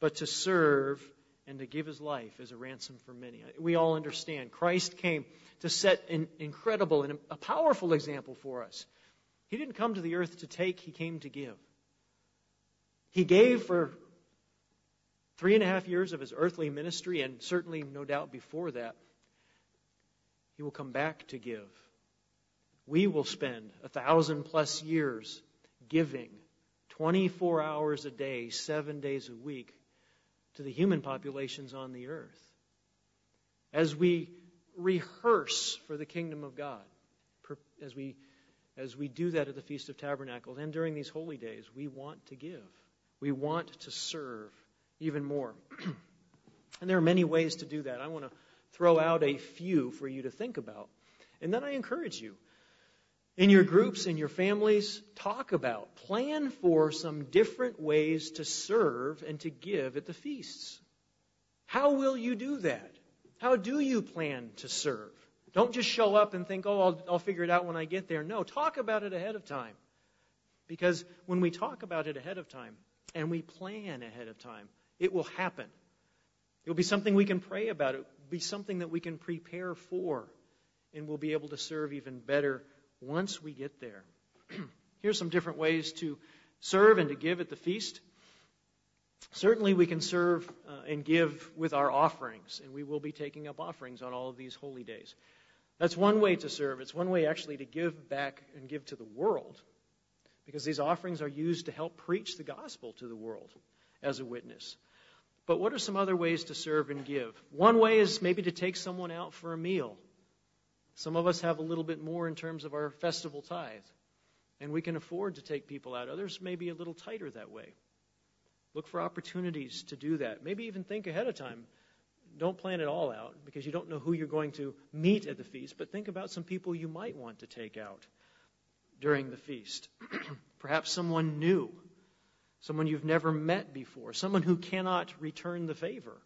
but to serve and to give his life as a ransom for many. We all understand. Christ came to set an incredible and a powerful example for us. He didn't come to the earth to take, he came to give. He gave for three and a half years of his earthly ministry, and certainly, no doubt, before that. He will come back to give. We will spend a thousand plus years giving 24 hours a day, seven days a week, to the human populations on the earth. As we rehearse for the kingdom of God, as we, as we do that at the Feast of Tabernacles and during these holy days, we want to give. We want to serve even more. <clears throat> and there are many ways to do that. I want to throw out a few for you to think about. And then I encourage you in your groups, in your families, talk about, plan for some different ways to serve and to give at the feasts. How will you do that? How do you plan to serve? Don't just show up and think, oh, I'll, I'll figure it out when I get there. No, talk about it ahead of time. Because when we talk about it ahead of time and we plan ahead of time, it will happen. It will be something we can pray about. It will be something that we can prepare for. And we'll be able to serve even better once we get there. <clears throat> Here's some different ways to serve and to give at the feast. Certainly, we can serve uh, and give with our offerings, and we will be taking up offerings on all of these holy days. That's one way to serve. It's one way actually to give back and give to the world, because these offerings are used to help preach the gospel to the world as a witness. But what are some other ways to serve and give? One way is maybe to take someone out for a meal some of us have a little bit more in terms of our festival tithe, and we can afford to take people out. Others may be a little tighter that way. Look for opportunities to do that. Maybe even think ahead of time. Don't plan it all out because you don't know who you're going to meet at the feast, but think about some people you might want to take out during the feast. <clears throat> Perhaps someone new, someone you've never met before, someone who cannot return the favor,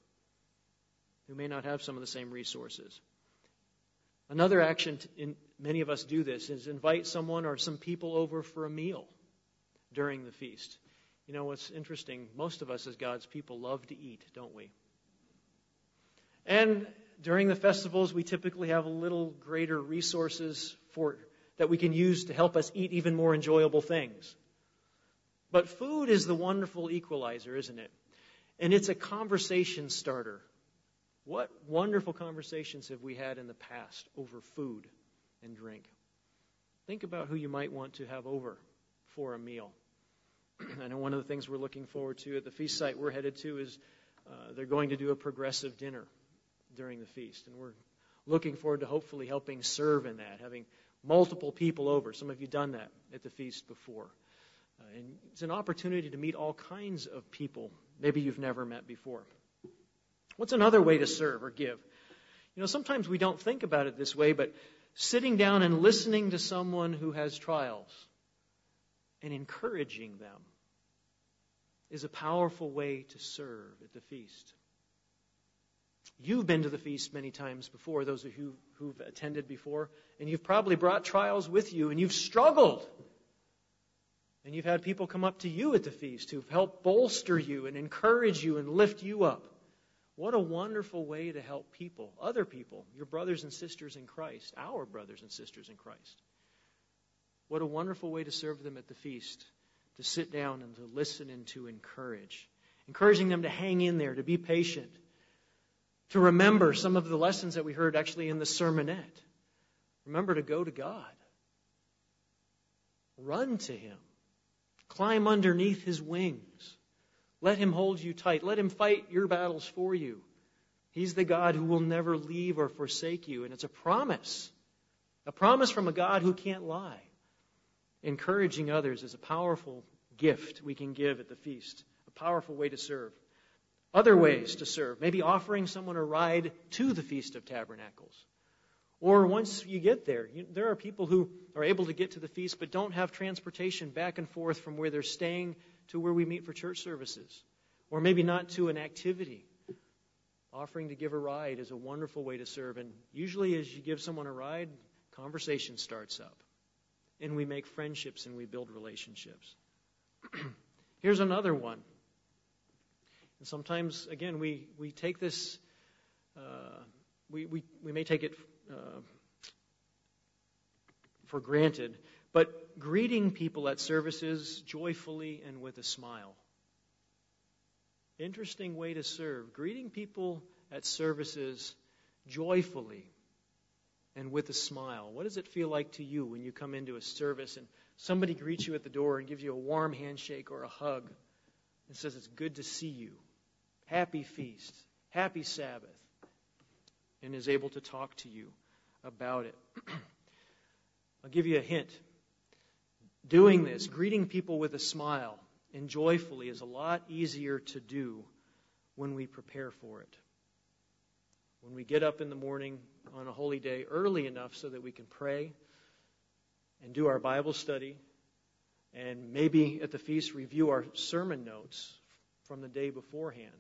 who may not have some of the same resources. Another action, in, many of us do this, is invite someone or some people over for a meal during the feast. You know what's interesting? Most of us as God's people love to eat, don't we? And during the festivals, we typically have a little greater resources for that we can use to help us eat even more enjoyable things. But food is the wonderful equalizer, isn't it? And it's a conversation starter. What wonderful conversations have we had in the past over food and drink? Think about who you might want to have over for a meal. <clears throat> I know one of the things we're looking forward to at the feast site we're headed to is uh, they're going to do a progressive dinner during the feast. And we're looking forward to hopefully helping serve in that, having multiple people over. Some of you done that at the feast before. Uh, and it's an opportunity to meet all kinds of people maybe you've never met before. What's another way to serve or give? You know, sometimes we don't think about it this way, but sitting down and listening to someone who has trials and encouraging them is a powerful way to serve at the feast. You've been to the feast many times before, those of you who've attended before, and you've probably brought trials with you and you've struggled. And you've had people come up to you at the feast who've helped bolster you and encourage you and lift you up. What a wonderful way to help people, other people, your brothers and sisters in Christ, our brothers and sisters in Christ. What a wonderful way to serve them at the feast, to sit down and to listen and to encourage. Encouraging them to hang in there, to be patient, to remember some of the lessons that we heard actually in the sermonette. Remember to go to God, run to Him, climb underneath His wings. Let him hold you tight. Let him fight your battles for you. He's the God who will never leave or forsake you. And it's a promise. A promise from a God who can't lie. Encouraging others is a powerful gift we can give at the feast, a powerful way to serve. Other ways to serve, maybe offering someone a ride to the Feast of Tabernacles. Or once you get there, you, there are people who are able to get to the feast but don't have transportation back and forth from where they're staying to where we meet for church services, or maybe not to an activity. Offering to give a ride is a wonderful way to serve. And usually, as you give someone a ride, conversation starts up. And we make friendships and we build relationships. <clears throat> Here's another one. And sometimes, again, we, we take this, uh, we, we, we may take it uh, for granted, but greeting people at services joyfully and with a smile. Interesting way to serve. Greeting people at services joyfully and with a smile. What does it feel like to you when you come into a service and somebody greets you at the door and gives you a warm handshake or a hug and says, It's good to see you. Happy feast. Happy Sabbath. And is able to talk to you about it. <clears throat> I'll give you a hint. Doing this, greeting people with a smile and joyfully, is a lot easier to do when we prepare for it. When we get up in the morning on a holy day early enough so that we can pray and do our Bible study and maybe at the feast review our sermon notes from the day beforehand.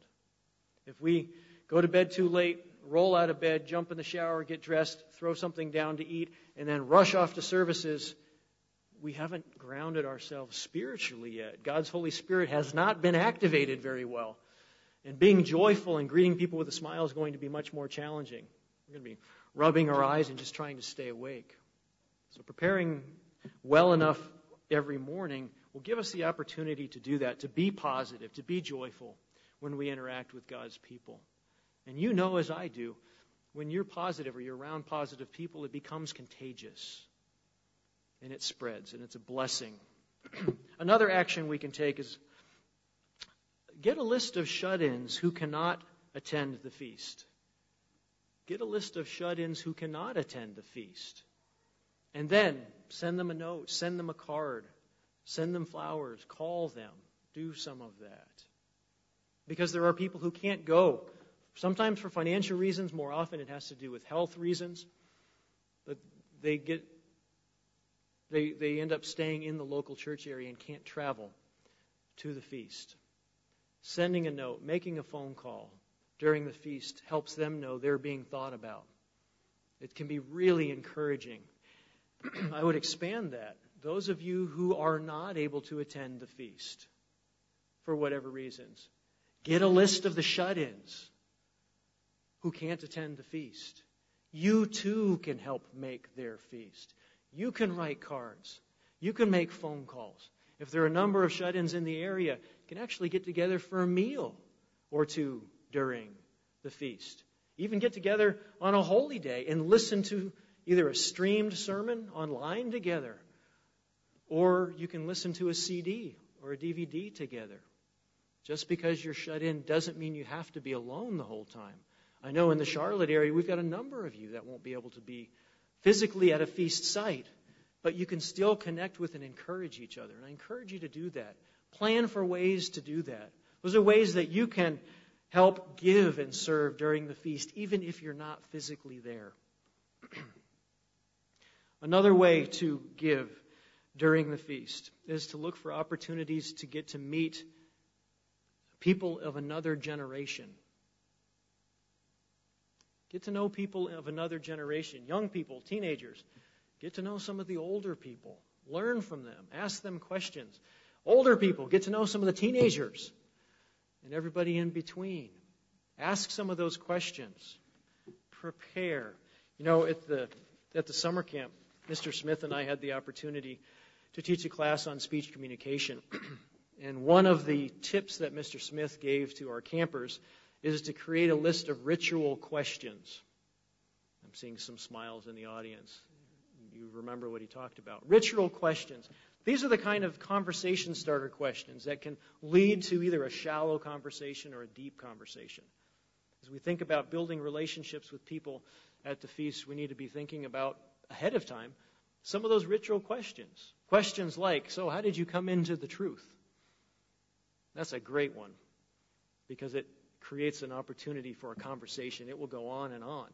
If we go to bed too late, roll out of bed, jump in the shower, get dressed, throw something down to eat, and then rush off to services, we haven't grounded ourselves spiritually yet. God's Holy Spirit has not been activated very well. And being joyful and greeting people with a smile is going to be much more challenging. We're going to be rubbing our eyes and just trying to stay awake. So preparing well enough every morning will give us the opportunity to do that, to be positive, to be joyful when we interact with God's people. And you know, as I do, when you're positive or you're around positive people, it becomes contagious and it spreads and it's a blessing. <clears throat> Another action we can take is get a list of shut ins who cannot attend the feast. Get a list of shut ins who cannot attend the feast. And then send them a note, send them a card, send them flowers, call them, do some of that. Because there are people who can't go. Sometimes for financial reasons, more often it has to do with health reasons. But they get they, they end up staying in the local church area and can't travel to the feast. Sending a note, making a phone call during the feast helps them know they're being thought about. It can be really encouraging <clears throat> I would expand that. Those of you who are not able to attend the feast for whatever reasons, get a list of the shut ins who can't attend the feast. You too can help make their feast. You can write cards. You can make phone calls. If there are a number of shut ins in the area, you can actually get together for a meal or two during the feast. Even get together on a holy day and listen to either a streamed sermon online together, or you can listen to a CD or a DVD together. Just because you're shut in doesn't mean you have to be alone the whole time. I know in the Charlotte area, we've got a number of you that won't be able to be physically at a feast site, but you can still connect with and encourage each other. And I encourage you to do that. Plan for ways to do that. Those are ways that you can help give and serve during the feast, even if you're not physically there. <clears throat> Another way to give during the feast is to look for opportunities to get to meet people of another generation. Get to know people of another generation, young people, teenagers. Get to know some of the older people. Learn from them. Ask them questions. Older people, get to know some of the teenagers and everybody in between. Ask some of those questions. Prepare. You know, at the at the summer camp, Mr. Smith and I had the opportunity to teach a class on speech communication. <clears throat> and one of the tips that Mr. Smith gave to our campers is to create a list of ritual questions. I'm seeing some smiles in the audience. You remember what he talked about. Ritual questions. These are the kind of conversation starter questions that can lead to either a shallow conversation or a deep conversation. As we think about building relationships with people at the feast, we need to be thinking about ahead of time some of those ritual questions. Questions like, So, how did you come into the truth? That's a great one because it creates an opportunity for a conversation. It will go on and on.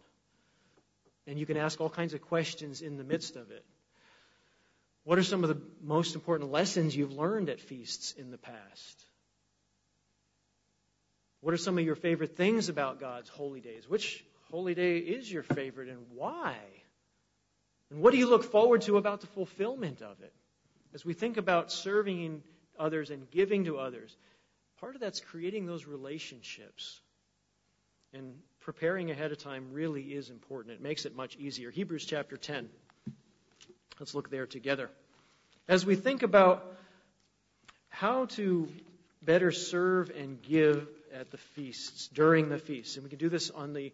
And you can ask all kinds of questions in the midst of it. What are some of the most important lessons you've learned at feasts in the past? What are some of your favorite things about God's holy days? Which holy day is your favorite and why? And what do you look forward to about the fulfillment of it? As we think about serving others and giving to others, part of that's creating those relationships. And preparing ahead of time really is important. It makes it much easier. Hebrews chapter 10. Let's look there together. As we think about how to better serve and give at the feasts, during the feasts, and we can do this on the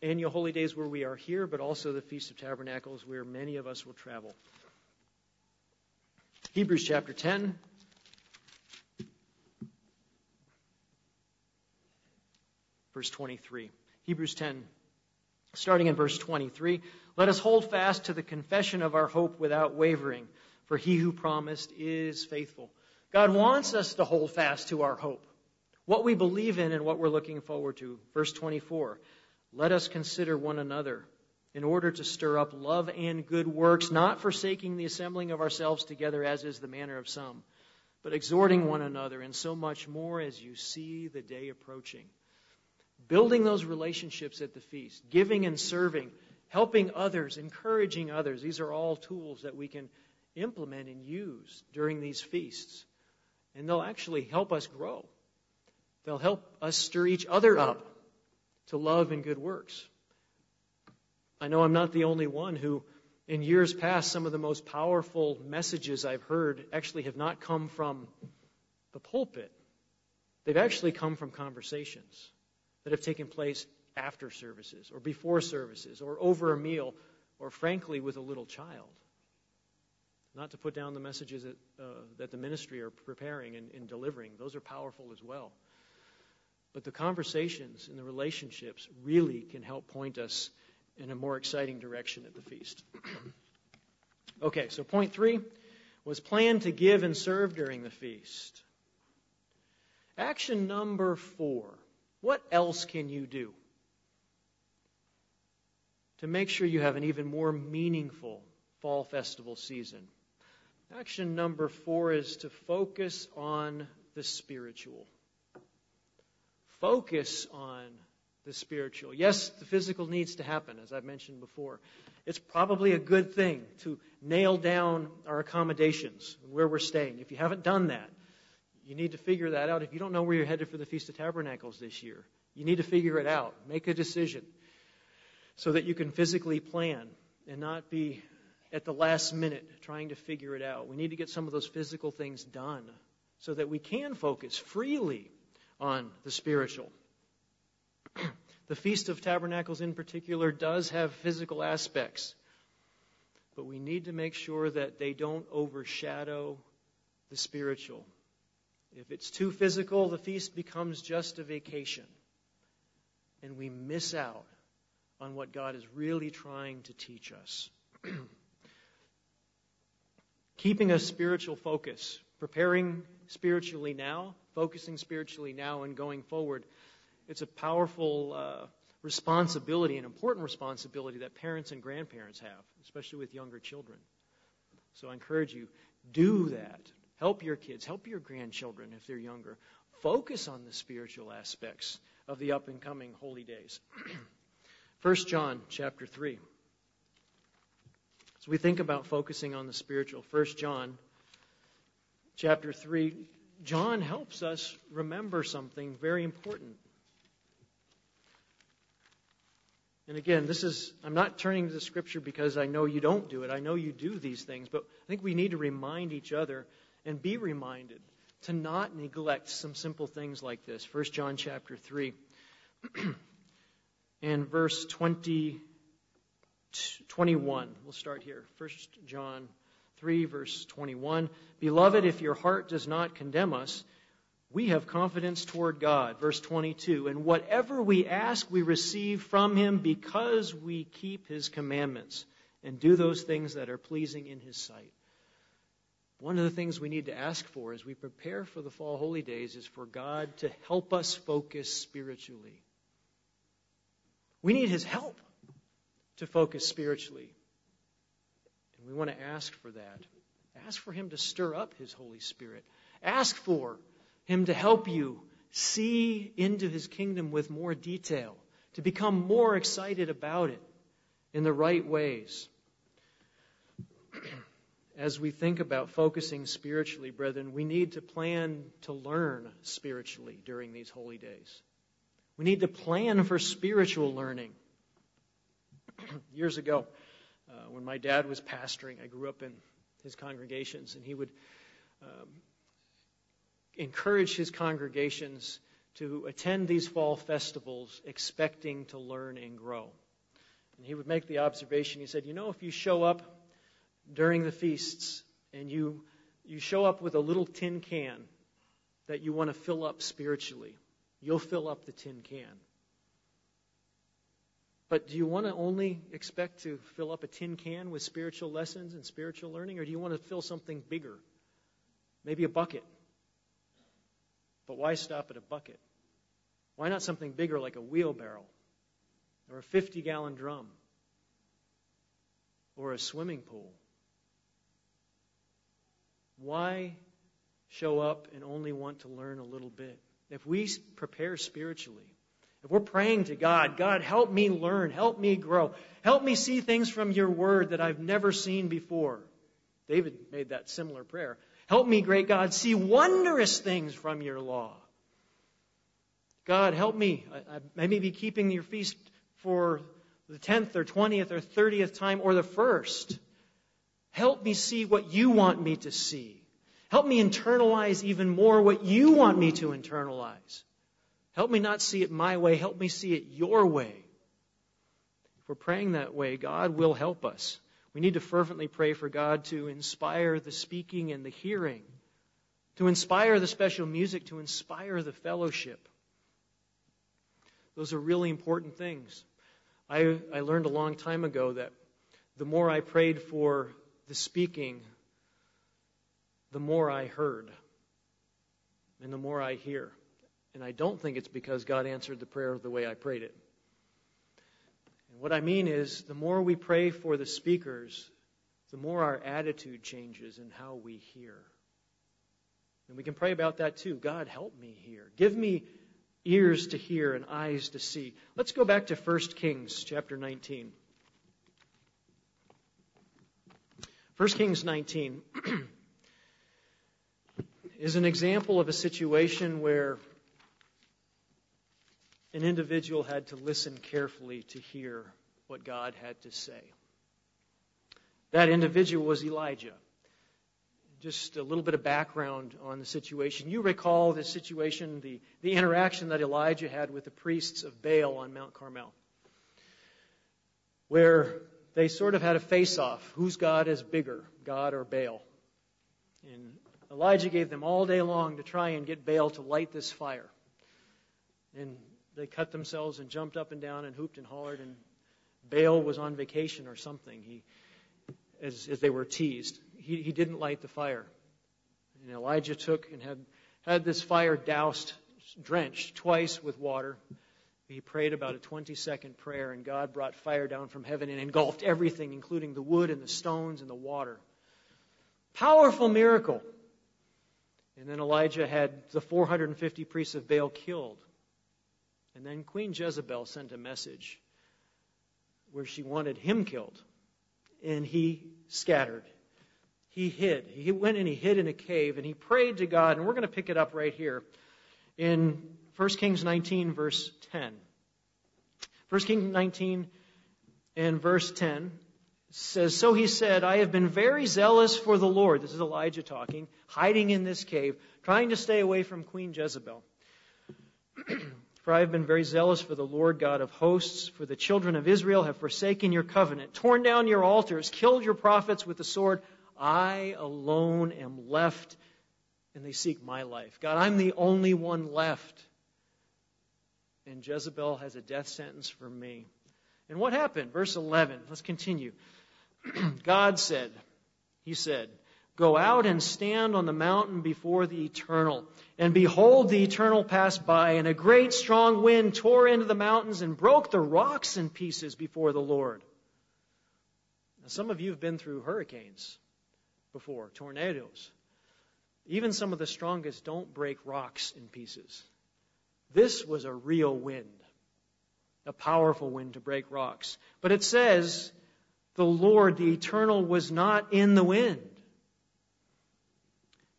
annual holy days where we are here, but also the Feast of Tabernacles where many of us will travel. Hebrews chapter 10. Verse 23. Hebrews 10, starting in verse 23. Let us hold fast to the confession of our hope without wavering, for he who promised is faithful. God wants us to hold fast to our hope, what we believe in and what we're looking forward to. Verse 24. Let us consider one another in order to stir up love and good works, not forsaking the assembling of ourselves together as is the manner of some, but exhorting one another, and so much more as you see the day approaching. Building those relationships at the feast, giving and serving, helping others, encouraging others. These are all tools that we can implement and use during these feasts. And they'll actually help us grow. They'll help us stir each other up to love and good works. I know I'm not the only one who, in years past, some of the most powerful messages I've heard actually have not come from the pulpit. They've actually come from conversations that have taken place after services or before services or over a meal or, frankly, with a little child. Not to put down the messages that, uh, that the ministry are preparing and, and delivering, those are powerful as well. But the conversations and the relationships really can help point us in a more exciting direction at the feast. <clears throat> okay, so point three was plan to give and serve during the feast. Action number four what else can you do to make sure you have an even more meaningful fall festival season? Action number four is to focus on the spiritual. Focus on the spiritual. Yes, the physical needs to happen, as I've mentioned before. It's probably a good thing to nail down our accommodations, and where we're staying. If you haven't done that, you need to figure that out. If you don't know where you're headed for the Feast of Tabernacles this year, you need to figure it out. Make a decision so that you can physically plan and not be at the last minute trying to figure it out. We need to get some of those physical things done so that we can focus freely on the spiritual. <clears throat> the Feast of Tabernacles, in particular, does have physical aspects, but we need to make sure that they don't overshadow the spiritual. If it's too physical, the feast becomes just a vacation, and we miss out on what God is really trying to teach us. <clears throat> Keeping a spiritual focus, preparing spiritually now, focusing spiritually now, and going forward, it's a powerful uh, responsibility, an important responsibility that parents and grandparents have, especially with younger children. So I encourage you, do that. Help your kids, help your grandchildren if they're younger. Focus on the spiritual aspects of the up and coming holy days. <clears throat> 1 John chapter 3. As we think about focusing on the spiritual, 1 John chapter 3, John helps us remember something very important. And again, this is, I'm not turning to the scripture because I know you don't do it. I know you do these things, but I think we need to remind each other and be reminded to not neglect some simple things like this. 1 John chapter 3 <clears throat> and verse 20, 21. We'll start here. 1 John 3, verse 21. Beloved, if your heart does not condemn us, we have confidence toward God. Verse 22. And whatever we ask, we receive from him because we keep his commandments and do those things that are pleasing in his sight. One of the things we need to ask for as we prepare for the fall holy days is for God to help us focus spiritually. We need his help to focus spiritually. And we want to ask for that. Ask for him to stir up his Holy Spirit. Ask for him to help you see into his kingdom with more detail, to become more excited about it in the right ways. As we think about focusing spiritually, brethren, we need to plan to learn spiritually during these holy days. We need to plan for spiritual learning. <clears throat> Years ago, uh, when my dad was pastoring, I grew up in his congregations, and he would um, encourage his congregations to attend these fall festivals expecting to learn and grow. And he would make the observation, he said, You know, if you show up during the feasts and you, you show up with a little tin can that you want to fill up spiritually, you'll fill up the tin can. But do you want to only expect to fill up a tin can with spiritual lessons and spiritual learning, or do you want to fill something bigger? Maybe a bucket. But why stop at a bucket? Why not something bigger like a wheelbarrow or a 50 gallon drum or a swimming pool? Why show up and only want to learn a little bit? If we prepare spiritually, if we're praying to God, God, help me learn, help me grow, help me see things from your word that I've never seen before. David made that similar prayer. Help me, great God, see wondrous things from your law. God, help me. I, I may be keeping your feast for the 10th or 20th or 30th time or the first. Help me see what you want me to see. Help me internalize even more what you want me to internalize. Help me not see it my way. Help me see it your way. If we're praying that way, God will help us. We need to fervently pray for God to inspire the speaking and the hearing, to inspire the special music, to inspire the fellowship. Those are really important things. I, I learned a long time ago that the more I prayed for the speaking, the more I heard, and the more I hear. And I don't think it's because God answered the prayer the way I prayed it. And what I mean is, the more we pray for the speakers, the more our attitude changes in how we hear. And we can pray about that too. God, help me hear. Give me ears to hear and eyes to see. Let's go back to 1 Kings chapter 19. 1 Kings 19 <clears throat> is an example of a situation where an individual had to listen carefully to hear what God had to say. That individual was Elijah. Just a little bit of background on the situation. You recall the situation, the, the interaction that Elijah had with the priests of Baal on Mount Carmel, where they sort of had a face off. Whose God is bigger, God or Baal? And Elijah gave them all day long to try and get Baal to light this fire. And they cut themselves and jumped up and down and hooped and hollered, and Baal was on vacation or something. He, as, as they were teased, he, he didn't light the fire. And Elijah took and had, had this fire doused, drenched twice with water. He prayed about a 20 second prayer, and God brought fire down from heaven and engulfed everything, including the wood and the stones and the water. Powerful miracle. And then Elijah had the 450 priests of Baal killed. And then Queen Jezebel sent a message where she wanted him killed. And he scattered. He hid. He went and he hid in a cave and he prayed to God. And we're going to pick it up right here in 1 Kings 19, verse 10. 1 Kings 19 and verse 10 says, So he said, I have been very zealous for the Lord. This is Elijah talking, hiding in this cave, trying to stay away from Queen Jezebel. <clears throat> For I have been very zealous for the Lord God of hosts, for the children of Israel have forsaken your covenant, torn down your altars, killed your prophets with the sword. I alone am left, and they seek my life. God, I'm the only one left. And Jezebel has a death sentence for me. And what happened? Verse 11. Let's continue. <clears throat> God said, He said, Go out and stand on the mountain before the eternal. And behold, the eternal passed by, and a great strong wind tore into the mountains and broke the rocks in pieces before the Lord. Now, some of you have been through hurricanes before, tornadoes. Even some of the strongest don't break rocks in pieces. This was a real wind, a powerful wind to break rocks. But it says, the Lord, the eternal, was not in the wind.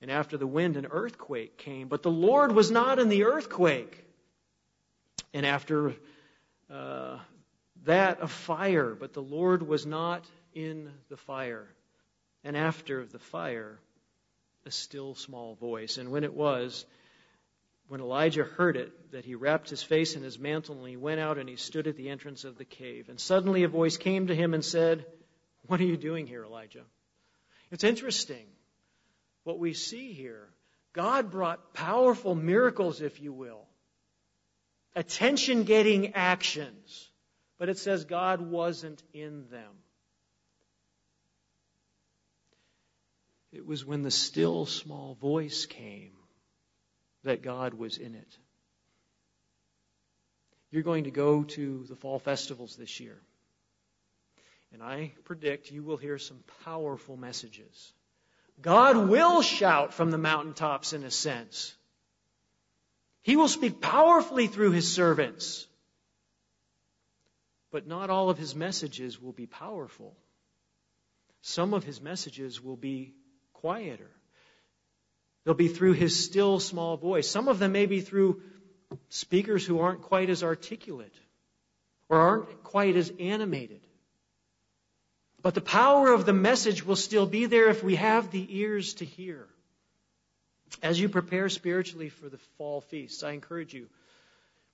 And after the wind, an earthquake came. But the Lord was not in the earthquake. And after uh, that, a fire. But the Lord was not in the fire. And after the fire, a still small voice. And when it was, when Elijah heard it, that he wrapped his face in his mantle and he went out and he stood at the entrance of the cave. And suddenly a voice came to him and said, What are you doing here, Elijah? It's interesting what we see here. God brought powerful miracles, if you will, attention getting actions, but it says God wasn't in them. It was when the still small voice came that God was in it. You're going to go to the fall festivals this year. And I predict you will hear some powerful messages. God will shout from the mountaintops in a sense. He will speak powerfully through his servants. But not all of his messages will be powerful. Some of his messages will be quieter. They'll be through his still small voice. Some of them may be through speakers who aren't quite as articulate or aren't quite as animated. But the power of the message will still be there if we have the ears to hear. As you prepare spiritually for the fall feasts, I encourage you,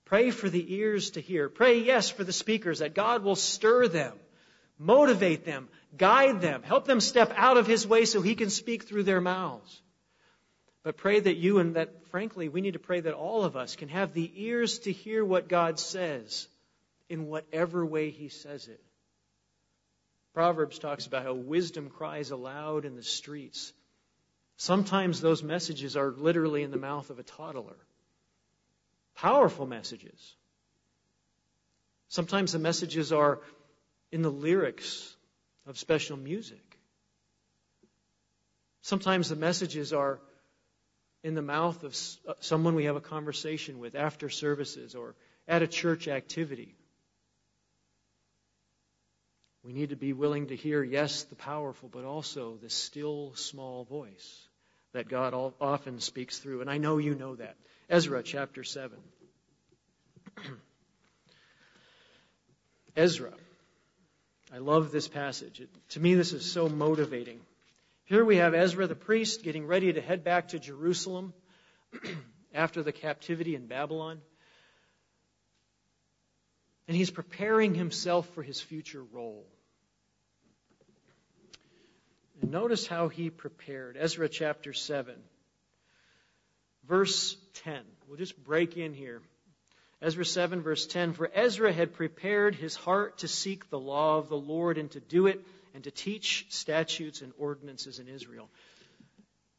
pray for the ears to hear. Pray, yes, for the speakers, that God will stir them, motivate them, guide them, help them step out of His way so He can speak through their mouths. But pray that you and that, frankly, we need to pray that all of us can have the ears to hear what God says in whatever way He says it. Proverbs talks about how wisdom cries aloud in the streets. Sometimes those messages are literally in the mouth of a toddler. Powerful messages. Sometimes the messages are in the lyrics of special music. Sometimes the messages are in the mouth of uh, someone we have a conversation with after services or at a church activity. We need to be willing to hear, yes, the powerful, but also the still small voice that God often speaks through. And I know you know that. Ezra chapter 7. <clears throat> Ezra. I love this passage. It, to me, this is so motivating. Here we have Ezra the priest getting ready to head back to Jerusalem <clears throat> after the captivity in Babylon. And he's preparing himself for his future role. And notice how he prepared. Ezra chapter 7, verse 10. We'll just break in here. Ezra 7, verse 10 For Ezra had prepared his heart to seek the law of the Lord and to do it and to teach statutes and ordinances in Israel.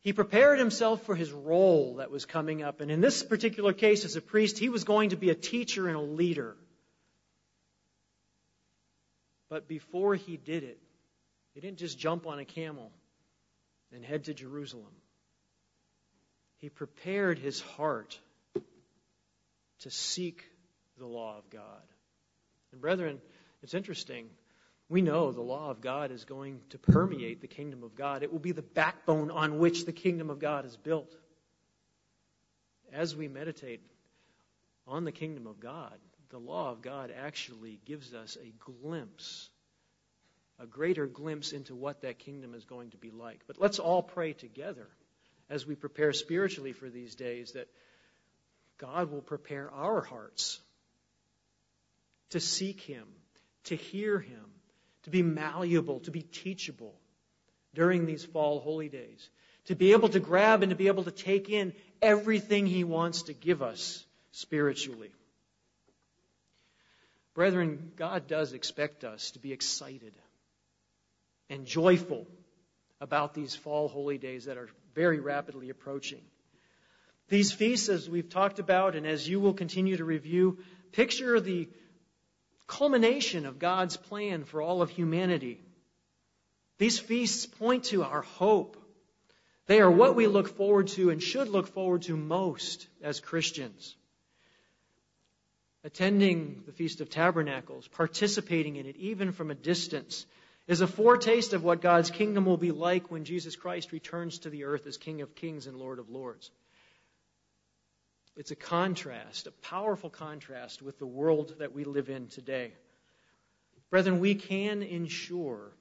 He prepared himself for his role that was coming up. And in this particular case, as a priest, he was going to be a teacher and a leader. But before he did it, he didn't just jump on a camel and head to Jerusalem. He prepared his heart to seek the law of God. And brethren, it's interesting. We know the law of God is going to permeate the kingdom of God. It will be the backbone on which the kingdom of God is built. As we meditate on the kingdom of God, the law of God actually gives us a glimpse a greater glimpse into what that kingdom is going to be like. But let's all pray together as we prepare spiritually for these days that God will prepare our hearts to seek Him, to hear Him, to be malleable, to be teachable during these fall holy days, to be able to grab and to be able to take in everything He wants to give us spiritually. Brethren, God does expect us to be excited and joyful about these fall holy days that are very rapidly approaching. These feasts, as we've talked about and as you will continue to review, picture the culmination of God's plan for all of humanity. These feasts point to our hope. They are what we look forward to and should look forward to most as Christians. Attending the Feast of Tabernacles, participating in it even from a distance, is a foretaste of what God's kingdom will be like when Jesus Christ returns to the earth as King of kings and Lord of lords. It's a contrast, a powerful contrast with the world that we live in today. Brethren, we can ensure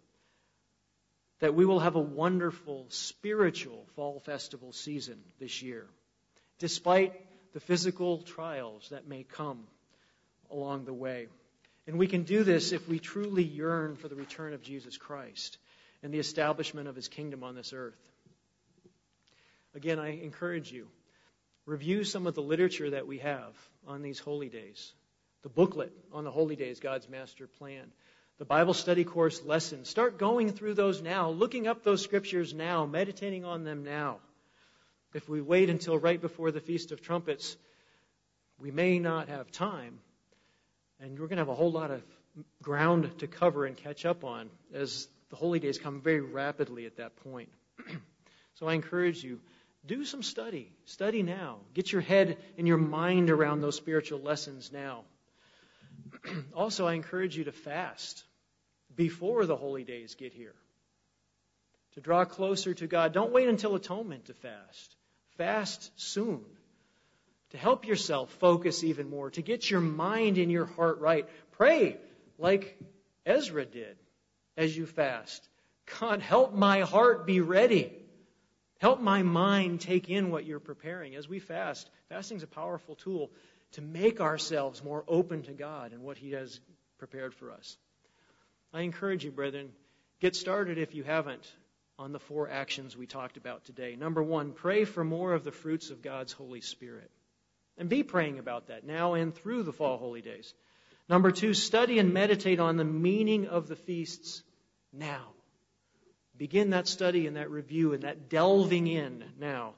that we will have a wonderful spiritual fall festival season this year, despite the physical trials that may come along the way. And we can do this if we truly yearn for the return of Jesus Christ and the establishment of his kingdom on this earth. Again, I encourage you, review some of the literature that we have on these holy days. The booklet on the holy days, God's master plan. The Bible study course lessons. Start going through those now, looking up those scriptures now, meditating on them now. If we wait until right before the Feast of Trumpets, we may not have time, and we're going to have a whole lot of ground to cover and catch up on as the holy days come very rapidly at that point. <clears throat> so I encourage you, do some study. Study now. Get your head and your mind around those spiritual lessons now. <clears throat> also, I encourage you to fast before the holy days get here. To draw closer to God. Don't wait until atonement to fast. Fast soon. To help yourself focus even more. To get your mind and your heart right. Pray like Ezra did as you fast. God, help my heart be ready. Help my mind take in what you're preparing as we fast. Fasting is a powerful tool to make ourselves more open to God and what He has prepared for us. I encourage you, brethren, get started if you haven't on the four actions we talked about today. Number one, pray for more of the fruits of God's Holy Spirit. And be praying about that now and through the fall holy days. Number two, study and meditate on the meaning of the feasts now. Begin that study and that review and that delving in now.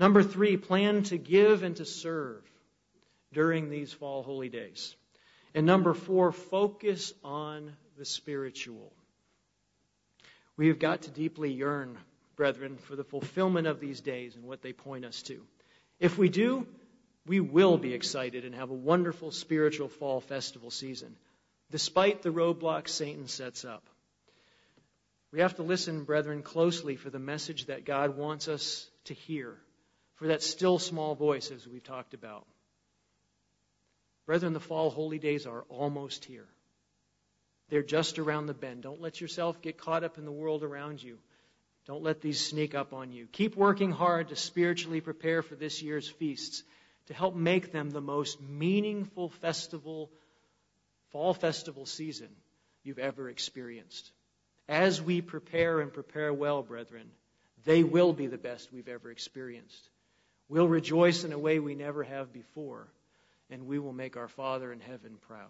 Number three, plan to give and to serve during these fall holy days. And number four, focus on the spiritual. We have got to deeply yearn, brethren, for the fulfillment of these days and what they point us to. If we do, we will be excited and have a wonderful spiritual fall festival season, despite the roadblocks Satan sets up. We have to listen, brethren, closely for the message that God wants us to hear, for that still small voice, as we've talked about. Brethren, the fall holy days are almost here. They're just around the bend. Don't let yourself get caught up in the world around you. Don't let these sneak up on you. Keep working hard to spiritually prepare for this year's feasts to help make them the most meaningful festival, fall festival season you've ever experienced. As we prepare and prepare well, brethren, they will be the best we've ever experienced. We'll rejoice in a way we never have before and we will make our Father in heaven proud.